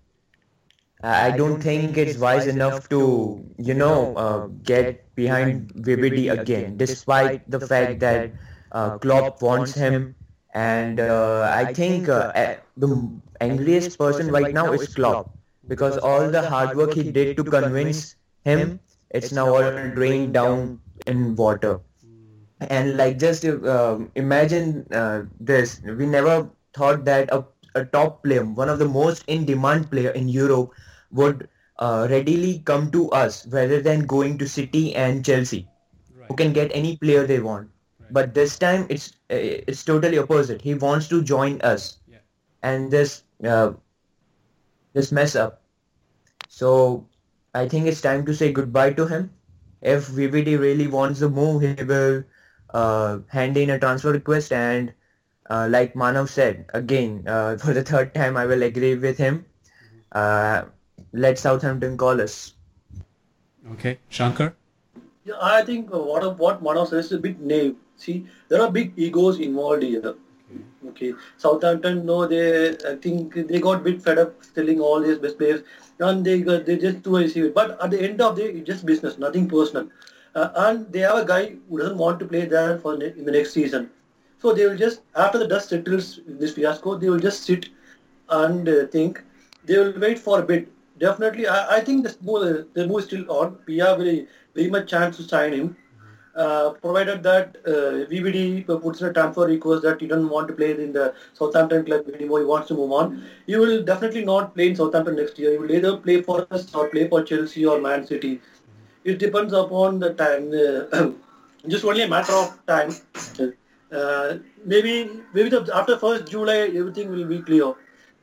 Speaker 4: I don't think it's wise enough to, you know, uh, get behind VVD again, despite the fact that uh, Klopp wants him. And uh, I think uh, the angriest person right now is Klopp because all the hard work he did to convince him, it's now all drained down in water. And like just uh, imagine uh, this, we never thought that a, a top player, one of the most in-demand player in Europe, would uh, readily come to us rather than going to City and Chelsea, who can get any player they want. But this time it's uh, it's totally opposite. He wants to join us,
Speaker 2: Yeah.
Speaker 4: and this uh, this mess up. So I think it's time to say goodbye to him. If VVD really wants the move, he will uh, hand in a transfer request and uh, like Manav said, again, uh, for the third time, I will agree with him. Uh, let Southampton call us.
Speaker 2: Okay, Shankar.
Speaker 5: Yeah, I think uh, what what Manav says is a bit naive. See, there are big egos involved here. Okay, Southampton, no, they I think they got a bit fed up selling all these best players, and they they just do receive it. But at the end of the day, it's just business, nothing personal. Uh, and they have a guy who doesn't want to play there for ne- in the next season. So they will just after the dust settles in this fiasco, they will just sit and uh, think. They will wait for a bit. Definitely, I, I think the move, the move is still on. We have very, very much chance to sign him, uh, provided that uh, VVD puts in a transfer request that he doesn't want to play in the Southampton club anymore. He wants to move on. He will definitely not play in Southampton next year. He will either play for us or play for Chelsea or Man City. It depends upon the time. Uh, just only a matter of time. Uh, maybe maybe the, after first July everything will be clear,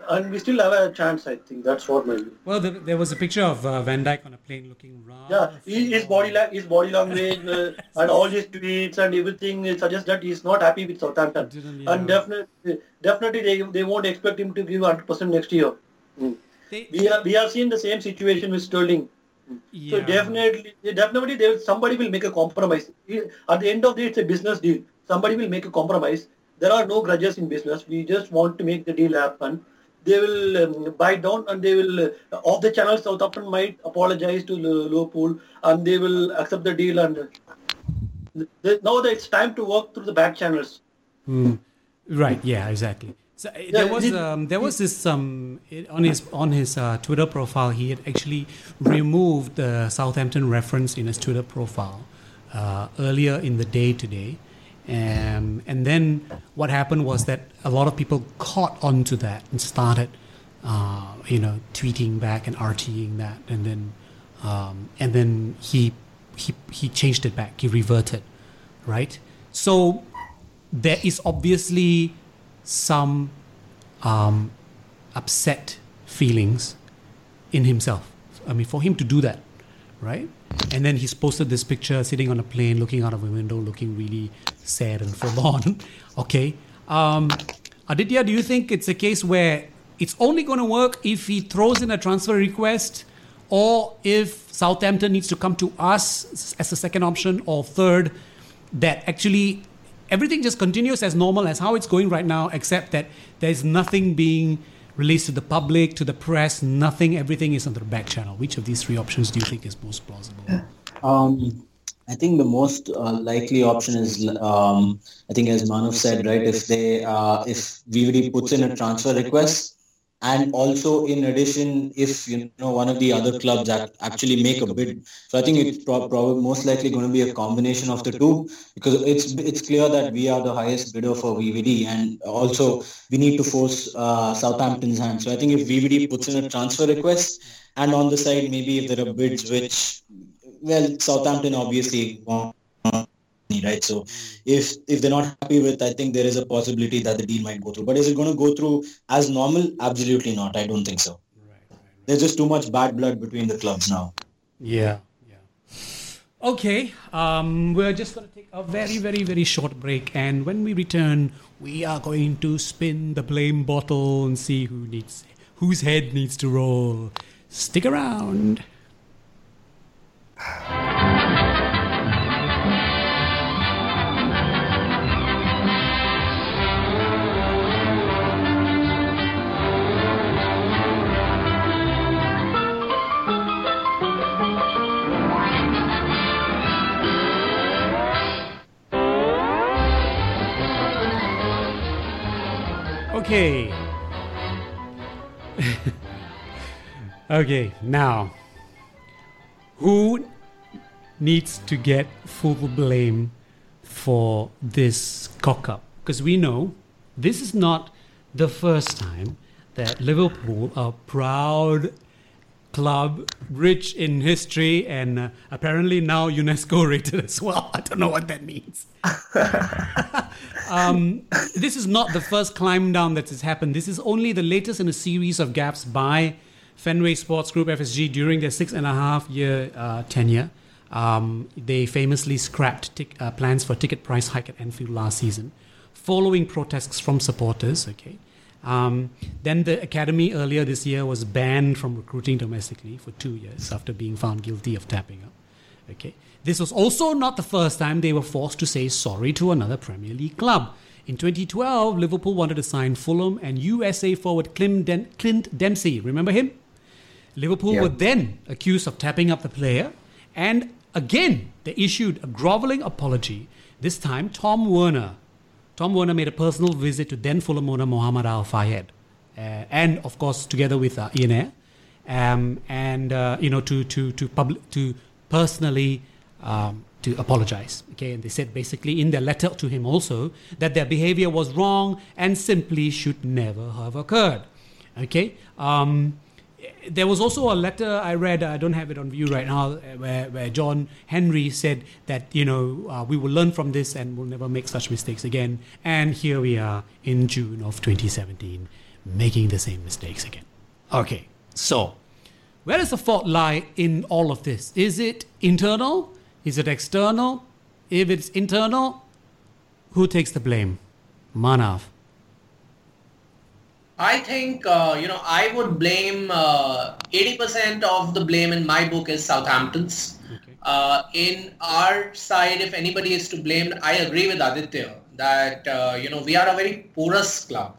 Speaker 5: and we still have a chance. I think that's what my view.
Speaker 2: Well, there, there was a picture of uh, Van Dijk on a plane looking round.
Speaker 5: Yeah, he- his body la- his body language uh, and all his tweets and everything suggests that he's not happy with Southampton.
Speaker 2: Didn't,
Speaker 5: And definitely, definitely they, they won't expect him to give 100% next year. Mm.
Speaker 2: They-
Speaker 5: we are we are seeing the same situation with Sterling. So definitely, definitely, there somebody will make a compromise. At the end of the day, it's a business deal. Somebody will make a compromise. There are no grudges in business. We just want to make the deal happen. They will um, buy down and they will, uh, off the channel, Southampton might apologize to Li- Liverpool and they will accept the deal. And uh, th- now that it's time to work through the back channels.
Speaker 2: Right. Yeah. Exactly. So uh, there was um, there was this um it- on his on his uh, Twitter profile. He had actually removed the Southampton reference in his Twitter profile uh, earlier in the day today, um, and then what happened was that a lot of people caught onto that and started, uh, you know, tweeting back and RTing that, and then um, and then he he he changed it back. He reverted, right? So there is obviously some um, upset feelings in himself. I mean, for him to do that, right? And then he's posted this picture sitting on a plane, looking out of a window, looking really sad and forlorn. okay. Um, Aditya, do you think it's a case where it's only going to work if he throws in a transfer request, or if Southampton needs to come to us as a second option, or third, that actually everything just continues as normal as how it's going right now, except that there's nothing being released to the public, to the press, nothing, everything is on the back channel. Which of these three options do you think is most plausible?
Speaker 6: Um, I think the most uh, likely option is, um, I think, as Manav said, right? If they, uh, if VVD puts in a transfer request, and also in addition, if you know one of the other clubs act, actually make a bid, so I think it's pro- probably most likely going to be a combination of the two because it's it's clear that we are the highest bidder for VVD, and also we need to force uh, Southampton's hand. So I think if VVD puts in a transfer request, and on the side maybe if there are bids which well, Southampton obviously want money, right? So if if they're not happy with, I think there is a possibility that the deal might go through. But is it going to go through as normal? Absolutely not. I don't think so. right There's just too much bad blood between the clubs now.
Speaker 2: Yeah, yeah. Okay, um, we're just going to take a very, very, very short break, and when we return, we are going to spin the blame bottle and see who needs, whose head needs to roll. Stick around. Okay, now, who needs to get full blame for this cock up? Because we know this is not the first time that Liverpool, a proud club, rich in history, and uh, apparently now UNESCO rated as well. I don't know what that means. um, this is not the first climb down that has happened. This is only the latest in a series of gaps by Fenway Sports Group FSG during their six and a half year uh, tenure. Um, they famously scrapped tic- uh, plans for ticket price hike at Anfield last season, following protests from supporters. Okay. Um, then the academy earlier this year was banned from recruiting domestically for two years after being found guilty of tapping up. Okay. This was also not the first time they were forced to say sorry to another Premier League club. In 2012, Liverpool wanted to sign Fulham and USA forward Clint, Den- Clint Dempsey. Remember him? Liverpool
Speaker 4: Yeah.
Speaker 2: were then accused of tapping up the player, and again they issued a groveling apology. This time, Tom Werner. Tom Werner made a personal visit to then Fulham owner Mohammad Al Fayed, uh, and of course together with uh, Ian Ayre, um, and uh, you know to to to public to personally um, to apologize. Okay, and they said basically in their letter to him also that their behavior was wrong and simply should never have occurred. Okay. Um, there was also a letter I read. I don't have it on view right now, uh, where, where John Henry said that you know uh, we will learn from this and we'll never make such mistakes again. And here we are in June of 2017, making the same mistakes again. Okay, so where does the fault lie in all of this? Is it internal? Is it external? If it's internal, who takes the blame? Manav.
Speaker 3: I think uh, you know I would blame uh, eighty percent of the blame in my book is Southampton's. Okay. Uh, in our side, if anybody is to blame, I agree with Aditya that uh, you know we are a very porous club.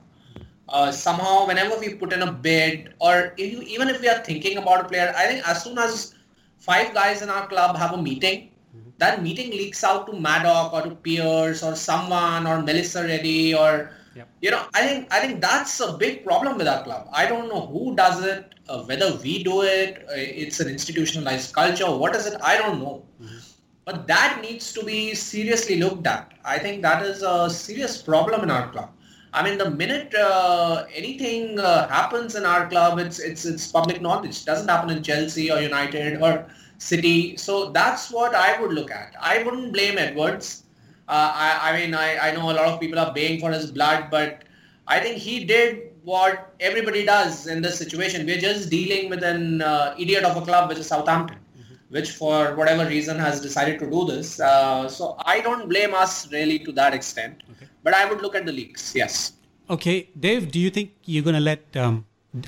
Speaker 3: Uh, somehow, whenever we put in a bid, or if you, even if we are thinking about a player, I think as soon as five guys in our club have a meeting, mm-hmm. that meeting leaks out to Maddock or to Pearce or someone or Melissa Reddy or Yep. You know, I think I think that's a big problem with our club. I don't know who does it, uh, whether we do it. Uh, it's an institutionalized culture. What is it? I don't know. Mm-hmm. But that needs to be seriously looked at. I think that is a serious problem in our club. I mean, the minute uh, anything uh, happens in our club, it's it's it's public knowledge. It doesn't happen in Chelsea or United or City. So that's what I would look at. I wouldn't blame Edwards. Uh, I, I mean, I, I know a lot of people are baying for his blood, but I think he did what everybody does in this situation. We're just dealing with an uh, idiot of a club, which is Southampton, mm-hmm. which for whatever reason has decided to do this. Uh, so I don't blame us really to that extent, okay. but I would look at the leaks. Yes.
Speaker 2: Okay, Dave, do you think you're going to let um,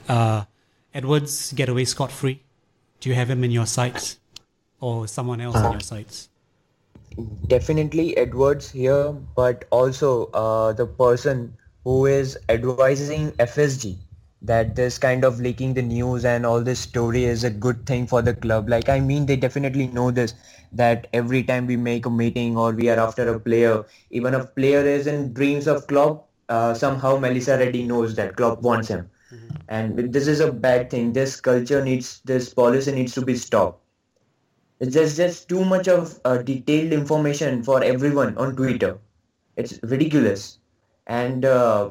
Speaker 2: uh, Edwards get away scot free? Do you have him in your sights or someone else in your sights?
Speaker 4: Definitely Edwards here, but also uh, the person who is advising FSG that this kind of leaking the news and all this story is a good thing for the club. Like, I mean, they definitely know this, that every time we make a meeting or we are after a player, even if player is in dreams of club, uh, somehow Melissa Reddy knows that club wants him. Mm-hmm. And this is a bad thing. This culture needs, this policy needs to be stopped there's just too much of uh, detailed information for everyone on Twitter. It's ridiculous, and uh,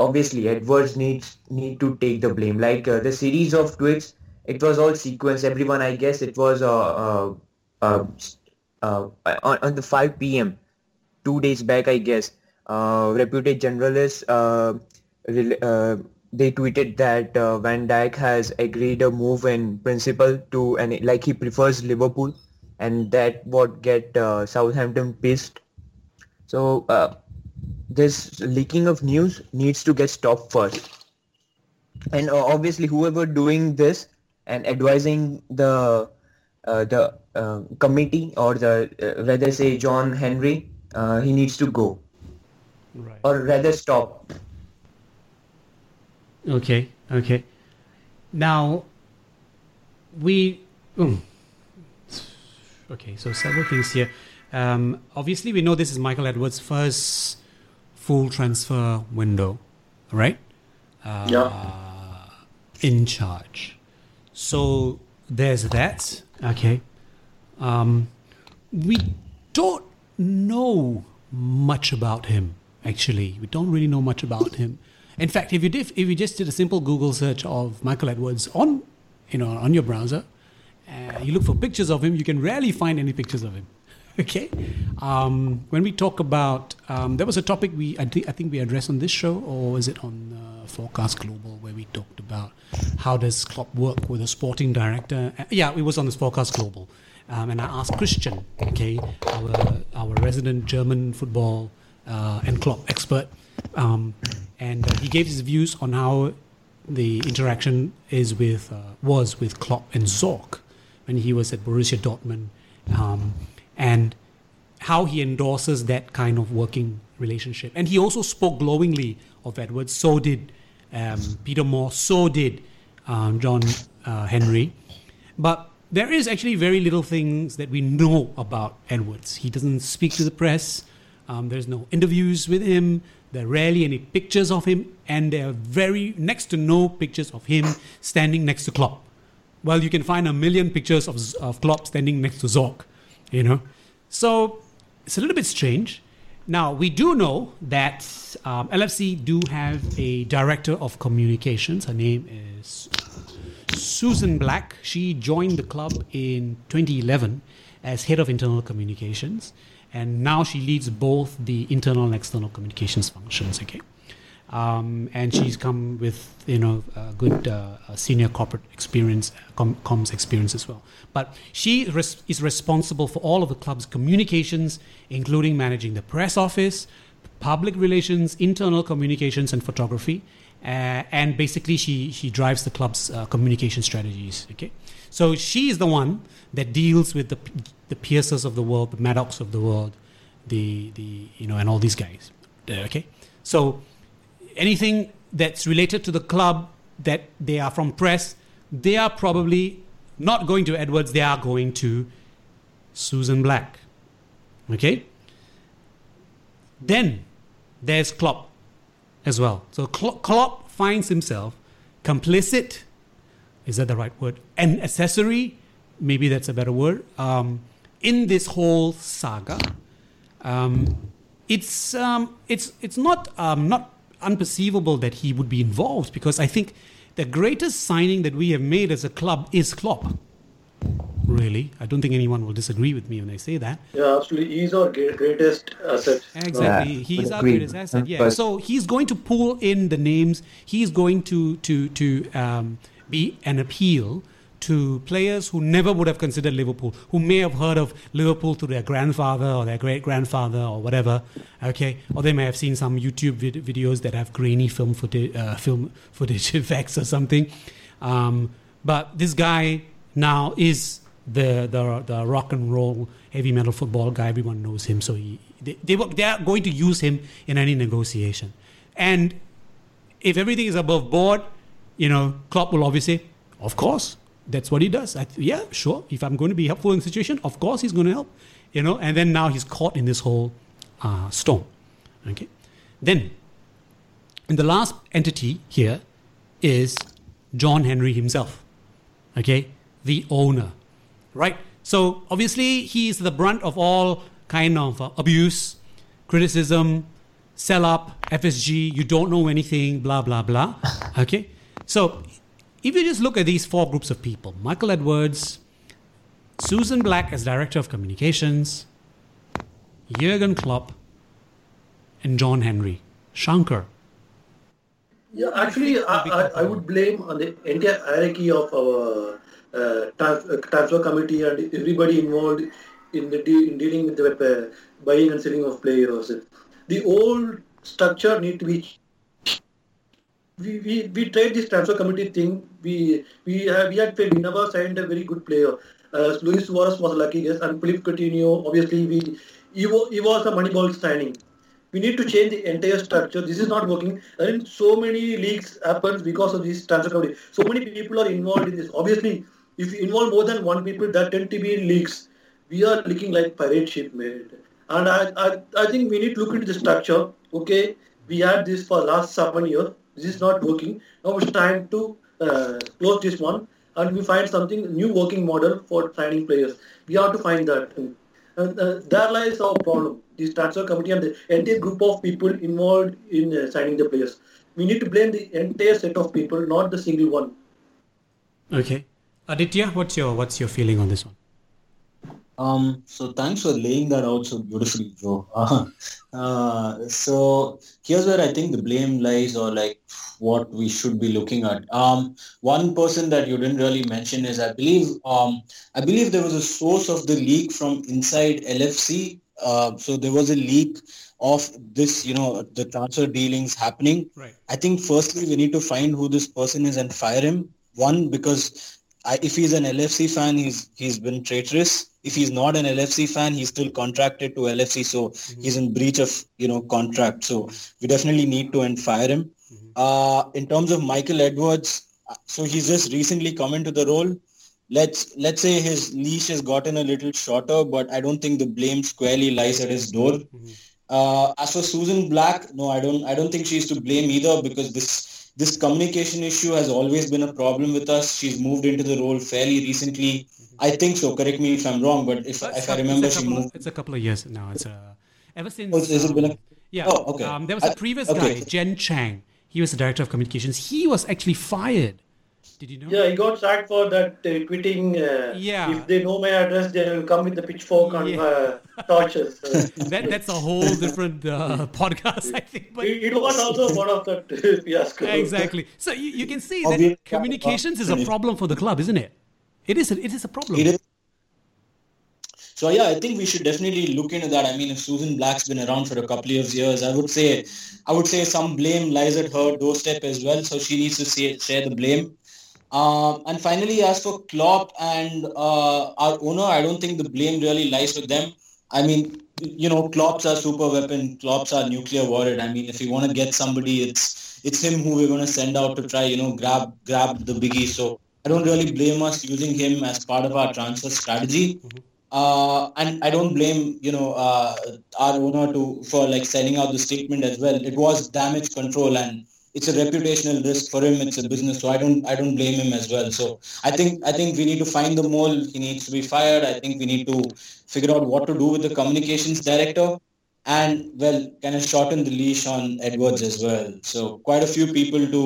Speaker 4: obviously Edwards needs need to take the blame. Like uh, the series of tweets, it was all sequence. Everyone, I guess, it was uh, uh, uh, on, on the 5 p.m. two days back, I guess. reputed journalist they tweeted that uh, Van Dijk has agreed a move in principle to and like he prefers Liverpool, and that would get uh, Southampton pissed. So uh, this leaking of news needs to get stopped first, and uh, obviously whoever doing this and advising the uh, the uh, committee or the rather say John Henry, he needs to go, right. or rather stop
Speaker 2: Okay, okay. Now, we. Mm, okay, so several things here. Um, obviously, we know this is Michael Edwards' first full transfer window, right?
Speaker 5: Uh, yeah.
Speaker 2: In charge. So there's that. Okay. Um, we don't know much about him, actually. We don't really know much about him. In fact, if you did, if you just did a simple Google search of Michael Edwards on, you know, on your browser, uh, you look for pictures of him, you can rarely find any pictures of him. Okay. Um, when we talk about, um, there was a topic we I think I think we addressed on this show, or was it on uh, FOARcast Global, where we talked about how does Klopp work with a sporting director? Uh, yeah, it was on this FOARcast Global, um, and I asked Christian, okay, our our resident German football uh, and Klopp expert, um, and uh, he gave his views on how the interaction is with uh, was with Klopp and Zorc when he was at Borussia Dortmund, um, and how he endorses that kind of working relationship. And he also spoke glowingly of Edwards. So did um, Peter Moore. So did um, John uh, Henry. But there is actually very little things that we know about Edwards. He doesn't speak to the press. Um, there's no interviews with him. There are rarely any pictures of him, and there are very next to no pictures of him standing next to Klopp. Well, you can find a million pictures of, of Klopp standing next to Zorc, you know. So it's a little bit strange. Now, we do know that um, LFC do have a director of communications. Her name is Susan Black. She joined the club in 2011 as head of internal communications and now she leads both the internal and external communications functions. Okay, um, and she's come with you know good uh, senior corporate experience, com- comms experience as well. But she res- is responsible for all of the club's communications, including managing the press office, public relations, internal communications, and photography. Uh, and basically, she, she drives the club's uh, communication strategies. Okay, so she is the one that deals with the the Pearces of the world, the Maddocks of the world, the the you know, and all these guys. Uh, Okay, so anything that's related to the club that they are from press, they are probably not going to Edwards. They are going to Susan Black. Okay. Then there's Klopp as well. So Klo- Klopp finds himself complicit. Is that the right word? An accessory, maybe that's a better word. Um, in this whole saga, um, it's um, it's it's not um, not unperceivable that he would be involved because I think the greatest signing that we have made as a club is Klopp. Really, I don't think anyone will disagree with me when I say that.
Speaker 5: Yeah, absolutely. He's our greatest asset.
Speaker 2: Exactly.
Speaker 4: Yeah,
Speaker 2: he's our greatest asset. Yeah.
Speaker 4: But-
Speaker 2: So he's going to pull in the names. He's going to to to um, be an appeal to players who never would have considered Liverpool, who may have heard of Liverpool through their grandfather or their great grandfather or whatever. Okay, or they may have seen some YouTube vid- videos that have grainy film footage, uh, film footage effects or something. Um, but this guy now is the, the the rock and roll heavy metal football guy. Everyone knows him, so he, they they they are going to use him in any negotiation. And if everything is above board, you know, Klopp will obviously, of course, that's what he does. I, yeah, sure. If I'm going to be helpful in the situation, of course he's going to help. You know, and then now he's caught in this whole uh, storm. Okay, then, and the last entity here is John Henry himself. Okay, the owner, right? So obviously he's the brunt of all kind of uh, abuse, criticism, sell up, FSG, you don't know anything, blah, blah, blah. Okay? So if you just look at these four groups of people Michael Edwards, Susan Black as Director of Communications, Jurgen Klopp, and John Henry. Shankar.
Speaker 5: Yeah, actually, I, I, I would blame on the entire hierarchy of our uh, uh, transfer committee and everybody involved in the de- in dealing with the uh, buying and selling of players. The old structure need to be. We, we, we tried this transfer committee thing. We we have we had. We never signed a very good player. Uh, Luis Suarez was lucky yes, and Philippe Coutinho. Obviously, we he, wa- he was a moneyball signing we need to change the entire structure. This is not working. And so many leaks happens because of this transfer committee. So many people are involved in this. Obviously, if you involve more than one people, that tend to be leaks. We are leaking like pirate ship, mate. And I, I, I think we need to look into the structure. Okay, we had this for last seven years. This is not working. Now it's time to uh, close this one and we find something new working model for signing players. We have to find that. And uh, there lies our problem. This transfer committee and the entire group of people involved in uh, signing the players. We need to blame the entire set of people, not the single one.
Speaker 2: Okay. Aditya, what's your what's your feeling on this one?
Speaker 6: Um, so thanks for laying that out so beautifully, Joe. Uh, uh, so here's where I think the blame lies, or like what we should be looking at. Um, one person that you didn't really mention is, I believe, um, I believe there was a source of the leak from inside LFC. Uh, so there was a leak of this, you know, the transfer dealings happening.
Speaker 2: Right.
Speaker 6: I think firstly we need to find who this person is and fire him. One because I, if he's an LFC fan, he's he's been traitorous. If he's not an LFC fan, he's still contracted to LFC, so he's in breach of you know contract. So we definitely need to and fire him. Uh, in terms of Michael Edwards, uh, so he's just recently come into the role. Let's let's say his leash has gotten a little shorter, but I don't think the blame squarely lies at his door. Uh, as for Susan Black, no, I don't. I don't think she's to blame either because this this communication issue has always been a problem with us. She's moved into the role fairly recently. I think so. Correct me if I'm wrong, but if,
Speaker 2: But
Speaker 6: if I remember, she
Speaker 2: couple of-
Speaker 6: moved.
Speaker 2: it's a couple of years now. It's a ever since.
Speaker 6: Oh, has it been a-
Speaker 2: um, yeah.
Speaker 6: Oh, okay.
Speaker 2: Um, there was a previous
Speaker 6: okay.
Speaker 2: guy, Jen Chang. He was the director of communications. He was actually fired. Did you know?
Speaker 5: Yeah, he got sacked for that uh, tweeting. Uh,
Speaker 2: Yeah.
Speaker 5: If they know my address, they will come with the pitchfork and
Speaker 2: Yeah.
Speaker 5: uh, torches.
Speaker 2: That, that's a whole different uh, podcast, I think. But
Speaker 5: it, it was also one of that fiasco.
Speaker 2: exactly. So you, you can see
Speaker 6: Obvious-
Speaker 2: that communications is a problem for the club, isn't it? It is. A, it is a problem.
Speaker 6: It is. So yeah, I think we should definitely look into that. I mean, if Susan Black's been around for a couple of years, I would say, I would say some blame lies at her doorstep as well. So she needs to say, share the blame. Um, and finally, as for Klopp and uh, our owner, I don't think the blame really lies with them. I mean, you know, Klopp's our super weapon. Klopp's our nuclear warhead. I mean, if you want to get somebody, it's it's him who we're going to send out to try, you know, grab grab the biggie. So I don't really blame us using him as part of our transfer strategy. Mm-hmm. Uh, and I don't blame you know uh, our owner to for like sending out the statement as well. It was damage control and it's a reputational risk for him. It's a business, so I don't I don't blame him as well. So I think I think we need to find the mole. He needs to be fired. I think we need to figure out what to do with the communications director, and well, kind of shorten the leash on Edwards as well. So quite a few people to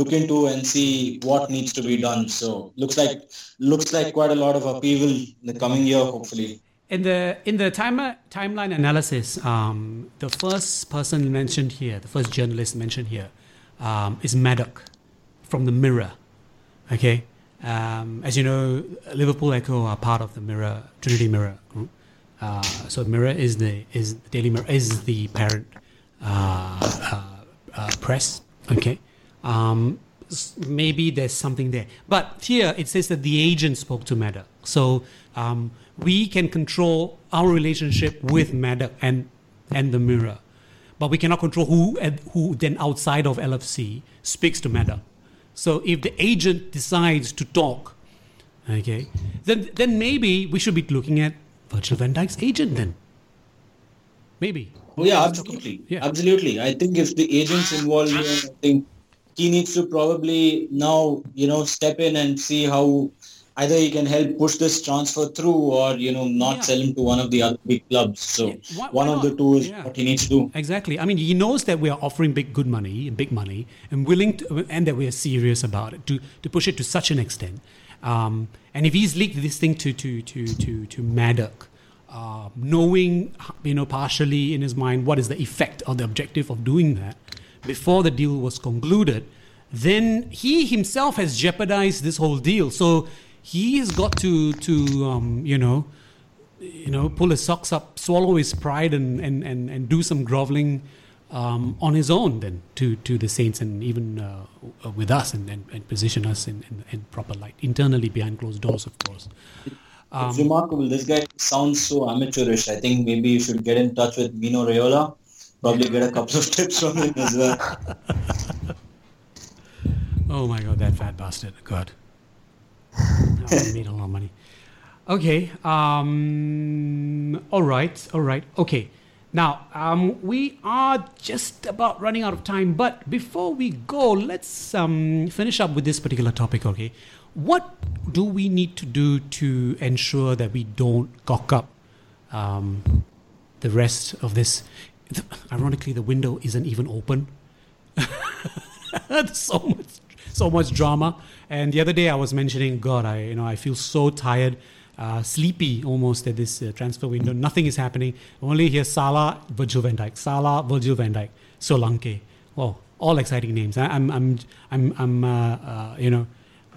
Speaker 6: look into and see what needs to be done. So looks like looks like quite a lot of upheaval in the coming year, hopefully.
Speaker 2: In the in the time, timeline analysis, um, the first person mentioned here, the first journalist mentioned here, um, is Maddock from the Mirror. Okay, um, as you know, Liverpool Echo are part of the Mirror Trinity Mirror group. Uh, so Mirror is the is the Daily Mirror is the parent uh, uh, uh press. Okay, um, maybe there's something there, but here it says that the agent spoke to Maddock. So um, we can control our relationship with Maddock and and the Mirror but we cannot control who eh, who then outside of LFC speaks to Maddock. So if the agent decides to talk, okay, then then maybe we should be looking at Virgil van Dijk's agent then. Maybe.
Speaker 6: Oh, yeah, absolutely. Yeah. Absolutely. I think if the agent's involved I think he needs to probably now, you know, step in and see how either he can help push this transfer through or you know not yeah. sell him to one of the other big clubs so yeah. why, why one not? of the two is yeah. what he needs to do
Speaker 2: exactly i mean he knows that we are offering big good money and big money and willing to and that we are serious about it to to push it to such an extent um, and if he's leaked this thing to to to to to Maddock uh, knowing you know partially in his mind what is the effect or the objective of doing that before the deal was concluded then he himself has jeopardized this whole deal so he's got to to um, you know you know pull his socks up, swallow his pride, and and and, and do some groveling um, on his own then to to the saints and even uh, with us and, and, and position us in, in, in, proper light internally behind closed doors, of course.
Speaker 6: Um, it's remarkable. This guy sounds so amateurish. I think maybe you should get in touch with Mino Raiola. Probably get a couple of tips from him as well.
Speaker 2: oh my god, that fat bastard! God I made a lot of money. Okay. Um, all right. All right. Okay. Now, um, we are just about running out of time, but before we go, let's um, finish up with this particular topic, okay? What do we need to do to ensure that we don't cock up um, the rest of this? Ironically, the window isn't even open. so much, so much drama. And the other day I was mentioning, God, I you know I feel so tired, uh, sleepy almost at this uh, transfer window. Nothing is happening. Only here Salah, Virgil van Dijk, Salah, Virgil van Dijk, Solanke. Well, all exciting names. I, am I'm I'm I'm uh, uh, you know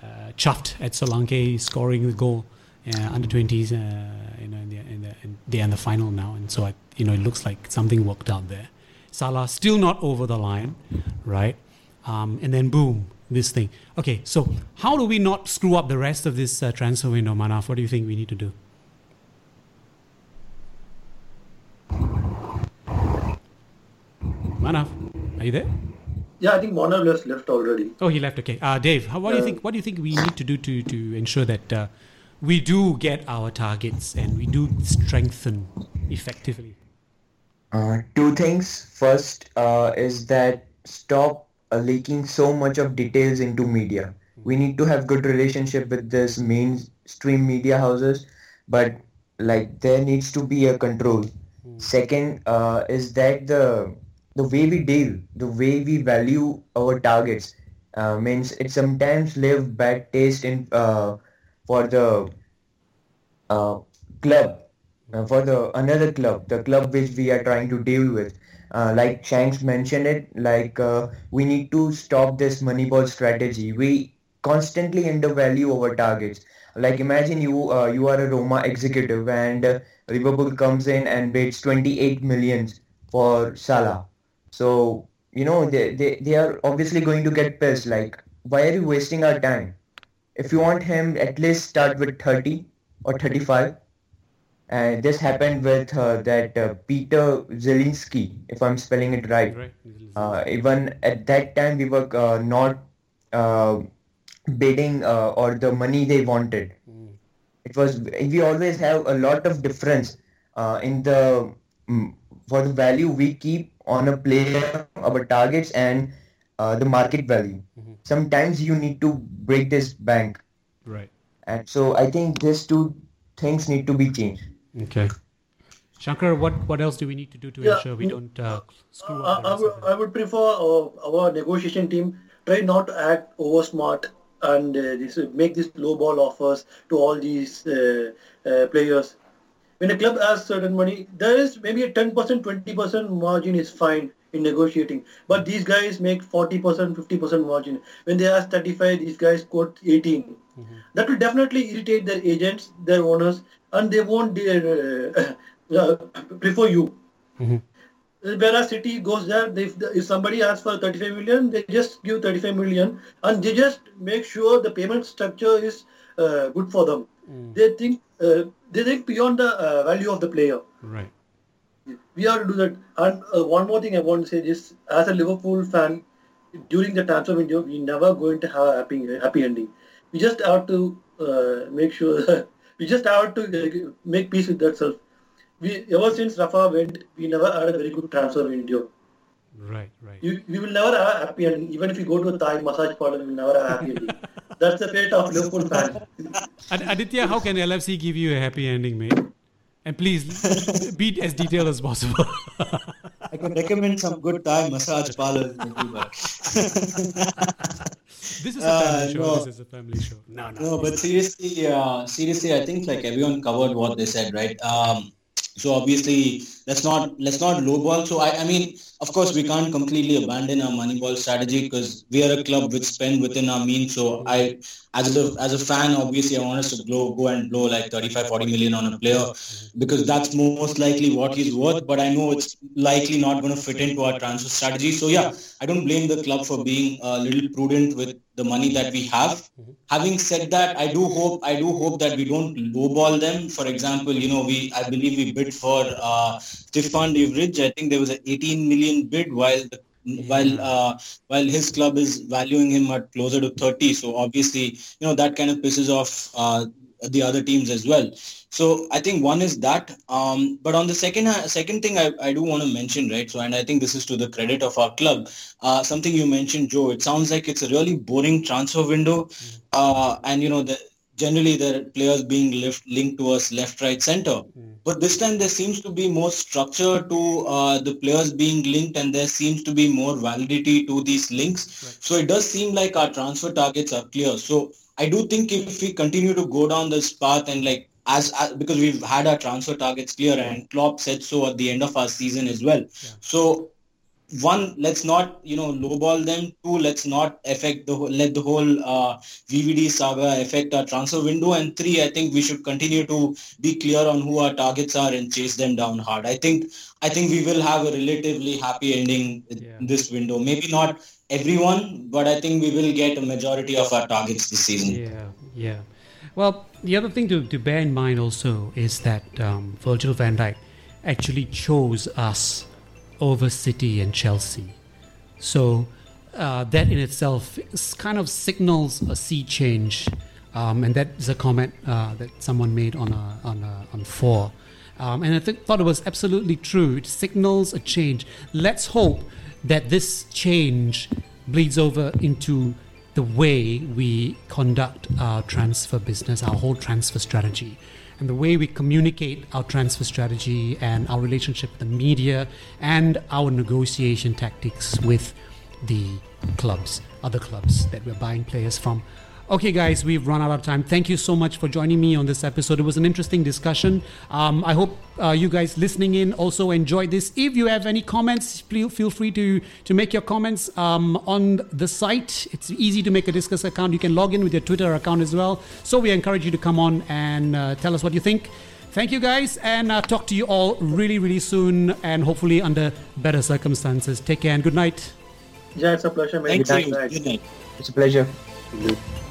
Speaker 2: uh, chuffed at Solanke scoring the goal. under 20s, uh, you know, in the, in the, in, they're in the final now, and so I, you know, it looks like something worked out there. Salah still not over the line, right? Um, and then boom, this thing. Okay, so how do we not screw up the rest of this uh, transfer window, Manav? What do you think we need to do? Manav, are you there?
Speaker 5: Yeah, I think Manav left, left already.
Speaker 2: Oh, he left. Okay, uh, Dave, how, what do you think? What do you think we need to do to to ensure that uh, we do get our targets and we do strengthen effectively?
Speaker 4: Uh, two things. First uh, is that stop leaking so much of details into media. We need to have good relationship with this mainstream media houses, but like there needs to be a control. Mm. Second uh, is that the the way we deal, the way we value our targets, uh, means it sometimes leave bad taste in uh, for the uh, club, uh, for the another club, the club which we are trying to deal with uh, like Shanks mentioned it, like uh, we need to stop this moneyball strategy. We constantly undervalue our targets. like imagine you uh, you are a Roma executive and uh, Liverpool comes in and bids 28 millions for Salah. So you know they, they they are obviously going to get pissed. Like why are you wasting our time? If you want him, at least start with 30 or 35. And this happened with uh, that uh, Peter Zielinski, if I'm spelling it right.
Speaker 2: Right.
Speaker 4: Uh, even at that time, we were uh, not uh, bidding uh, or the money they wanted. It was we always have a lot of difference uh, in the mm, for the value we keep on a player, our targets, and uh, the market value. Sometimes you need to break this bank,
Speaker 2: Right.
Speaker 4: and so I think these two things need to be changed.
Speaker 2: Okay. Shankar, what, what else do we need to do to
Speaker 5: Yeah,
Speaker 2: ensure we don't uh, screw
Speaker 5: I,
Speaker 2: up? the
Speaker 5: I, would. I would prefer uh, our negotiation team try not to act over smart and uh, this, make these low ball offers to all these uh, uh, players. When a club has certain money, there is maybe a 10%, 20% margin is fine in negotiating. But these guys make 40%, 50% margin. When they ask 35, these guys quote 18. That will definitely irritate their agents, their owners, and they won't uh, uh, prefer you. Whereas City goes there, they, if somebody asks for 35 million, they just give 35 million and they just make sure the payment structure is uh, good for them. They think uh, they think beyond the uh, value of the player.
Speaker 2: Right.
Speaker 5: We have to do that. And uh, one more thing I want to say is, as a Liverpool fan, during the transfer window, we never going to have a happy happy ending. We just have to uh, make sure we just have to make peace with that self. We ever since Rafa went, we never had a very good transfer window.
Speaker 2: Right. Right.
Speaker 5: You, we will never have a happy ending. Even if you go to a Thai massage parlor, we will never have a happy ending. That's the fate of Liverpool fan.
Speaker 2: Ad- Aditya, how can LFC give you a happy ending, mate? And please be as detailed as possible.
Speaker 6: I can recommend some good Thai massage parlors. maybe, but-
Speaker 2: this is a
Speaker 6: Uh,
Speaker 2: family show.
Speaker 6: no.
Speaker 2: This is a family show. No, no.
Speaker 6: No, but seriously, uh, seriously, I think like everyone covered what they said, right? Um, so obviously, let's not let's not lowball. So I, I mean, of course, we can't completely abandon our moneyball strategy because we are a club which spend within our means. So I, as a as a fan, obviously, I want us to blow go and blow like 35, 40 million on a player because that's most likely what he's worth. But I know it's likely not going to fit into our transfer strategy. So yeah, I don't blame the club for being a little prudent with the money that we have. Having said that, I do hope I do hope that we don't lowball them. For example, you know, we I believe we bid for uh, Stefan Leverage. I think there was an 18 million bid, while the, while uh, while his club is valuing him at closer to 30. So obviously, you know, that kind of pisses off uh, the other teams as well. So I think one is that. Um, but on the second second thing, I, I do want to mention, right? So and I think this is to the credit of our club. Uh, something you mentioned, Joe. It sounds like it's a really boring transfer window, uh, and you know the generally the players being left, linked to us left, right, center. But this time there seems to be more structure to uh, the players being linked, and there seems to be more validity to these links. So it does seem like our transfer targets are clear. So I do think if we continue to go down this path and like as, as because we've had our transfer targets clear and Klopp said so at the end of our season as well. So one, let's not you know lowball them. Two, let's not affect the whole, let the whole uh, VVD saga affect our transfer window. And three, I think we should continue to be clear on who our targets are and chase them down hard. I think I think we will have a relatively happy ending in
Speaker 2: Yeah.
Speaker 6: this window. Maybe not everyone, but I think we will get a majority of our targets this season.
Speaker 2: Yeah, yeah. Well, the other thing to, to bear in mind also is that um, Virgil van Dijk actually chose us over City and Chelsea. So uh, that in itself kind of signals a sea change. Um, and that is a comment uh, that someone made on a, on a, on FOAR. Um, and I th- thought it was absolutely true. It signals a change. Let's hope that this change bleeds over into the way we conduct our transfer business, our whole transfer strategy, and the way we communicate our transfer strategy and our relationship with the media and our negotiation tactics with the clubs, other clubs that we're buying players from. Okay, guys, we've run out of time. Thank you so much for joining me on this episode. It was an interesting discussion. Um, I hope uh, you guys listening in also enjoyed this. If you have any comments, please feel free to to make your comments um, on the site. It's easy to make a Disqus account. You can log in with your Twitter account as well. So we encourage you to come on and uh, tell us what you think. Thank you, guys, and uh, talk to you all really, really soon, and hopefully under better circumstances. Take care and good night.
Speaker 5: Yeah, it's a pleasure.
Speaker 6: Thank you. Good night.
Speaker 4: It's a pleasure.
Speaker 5: Good night.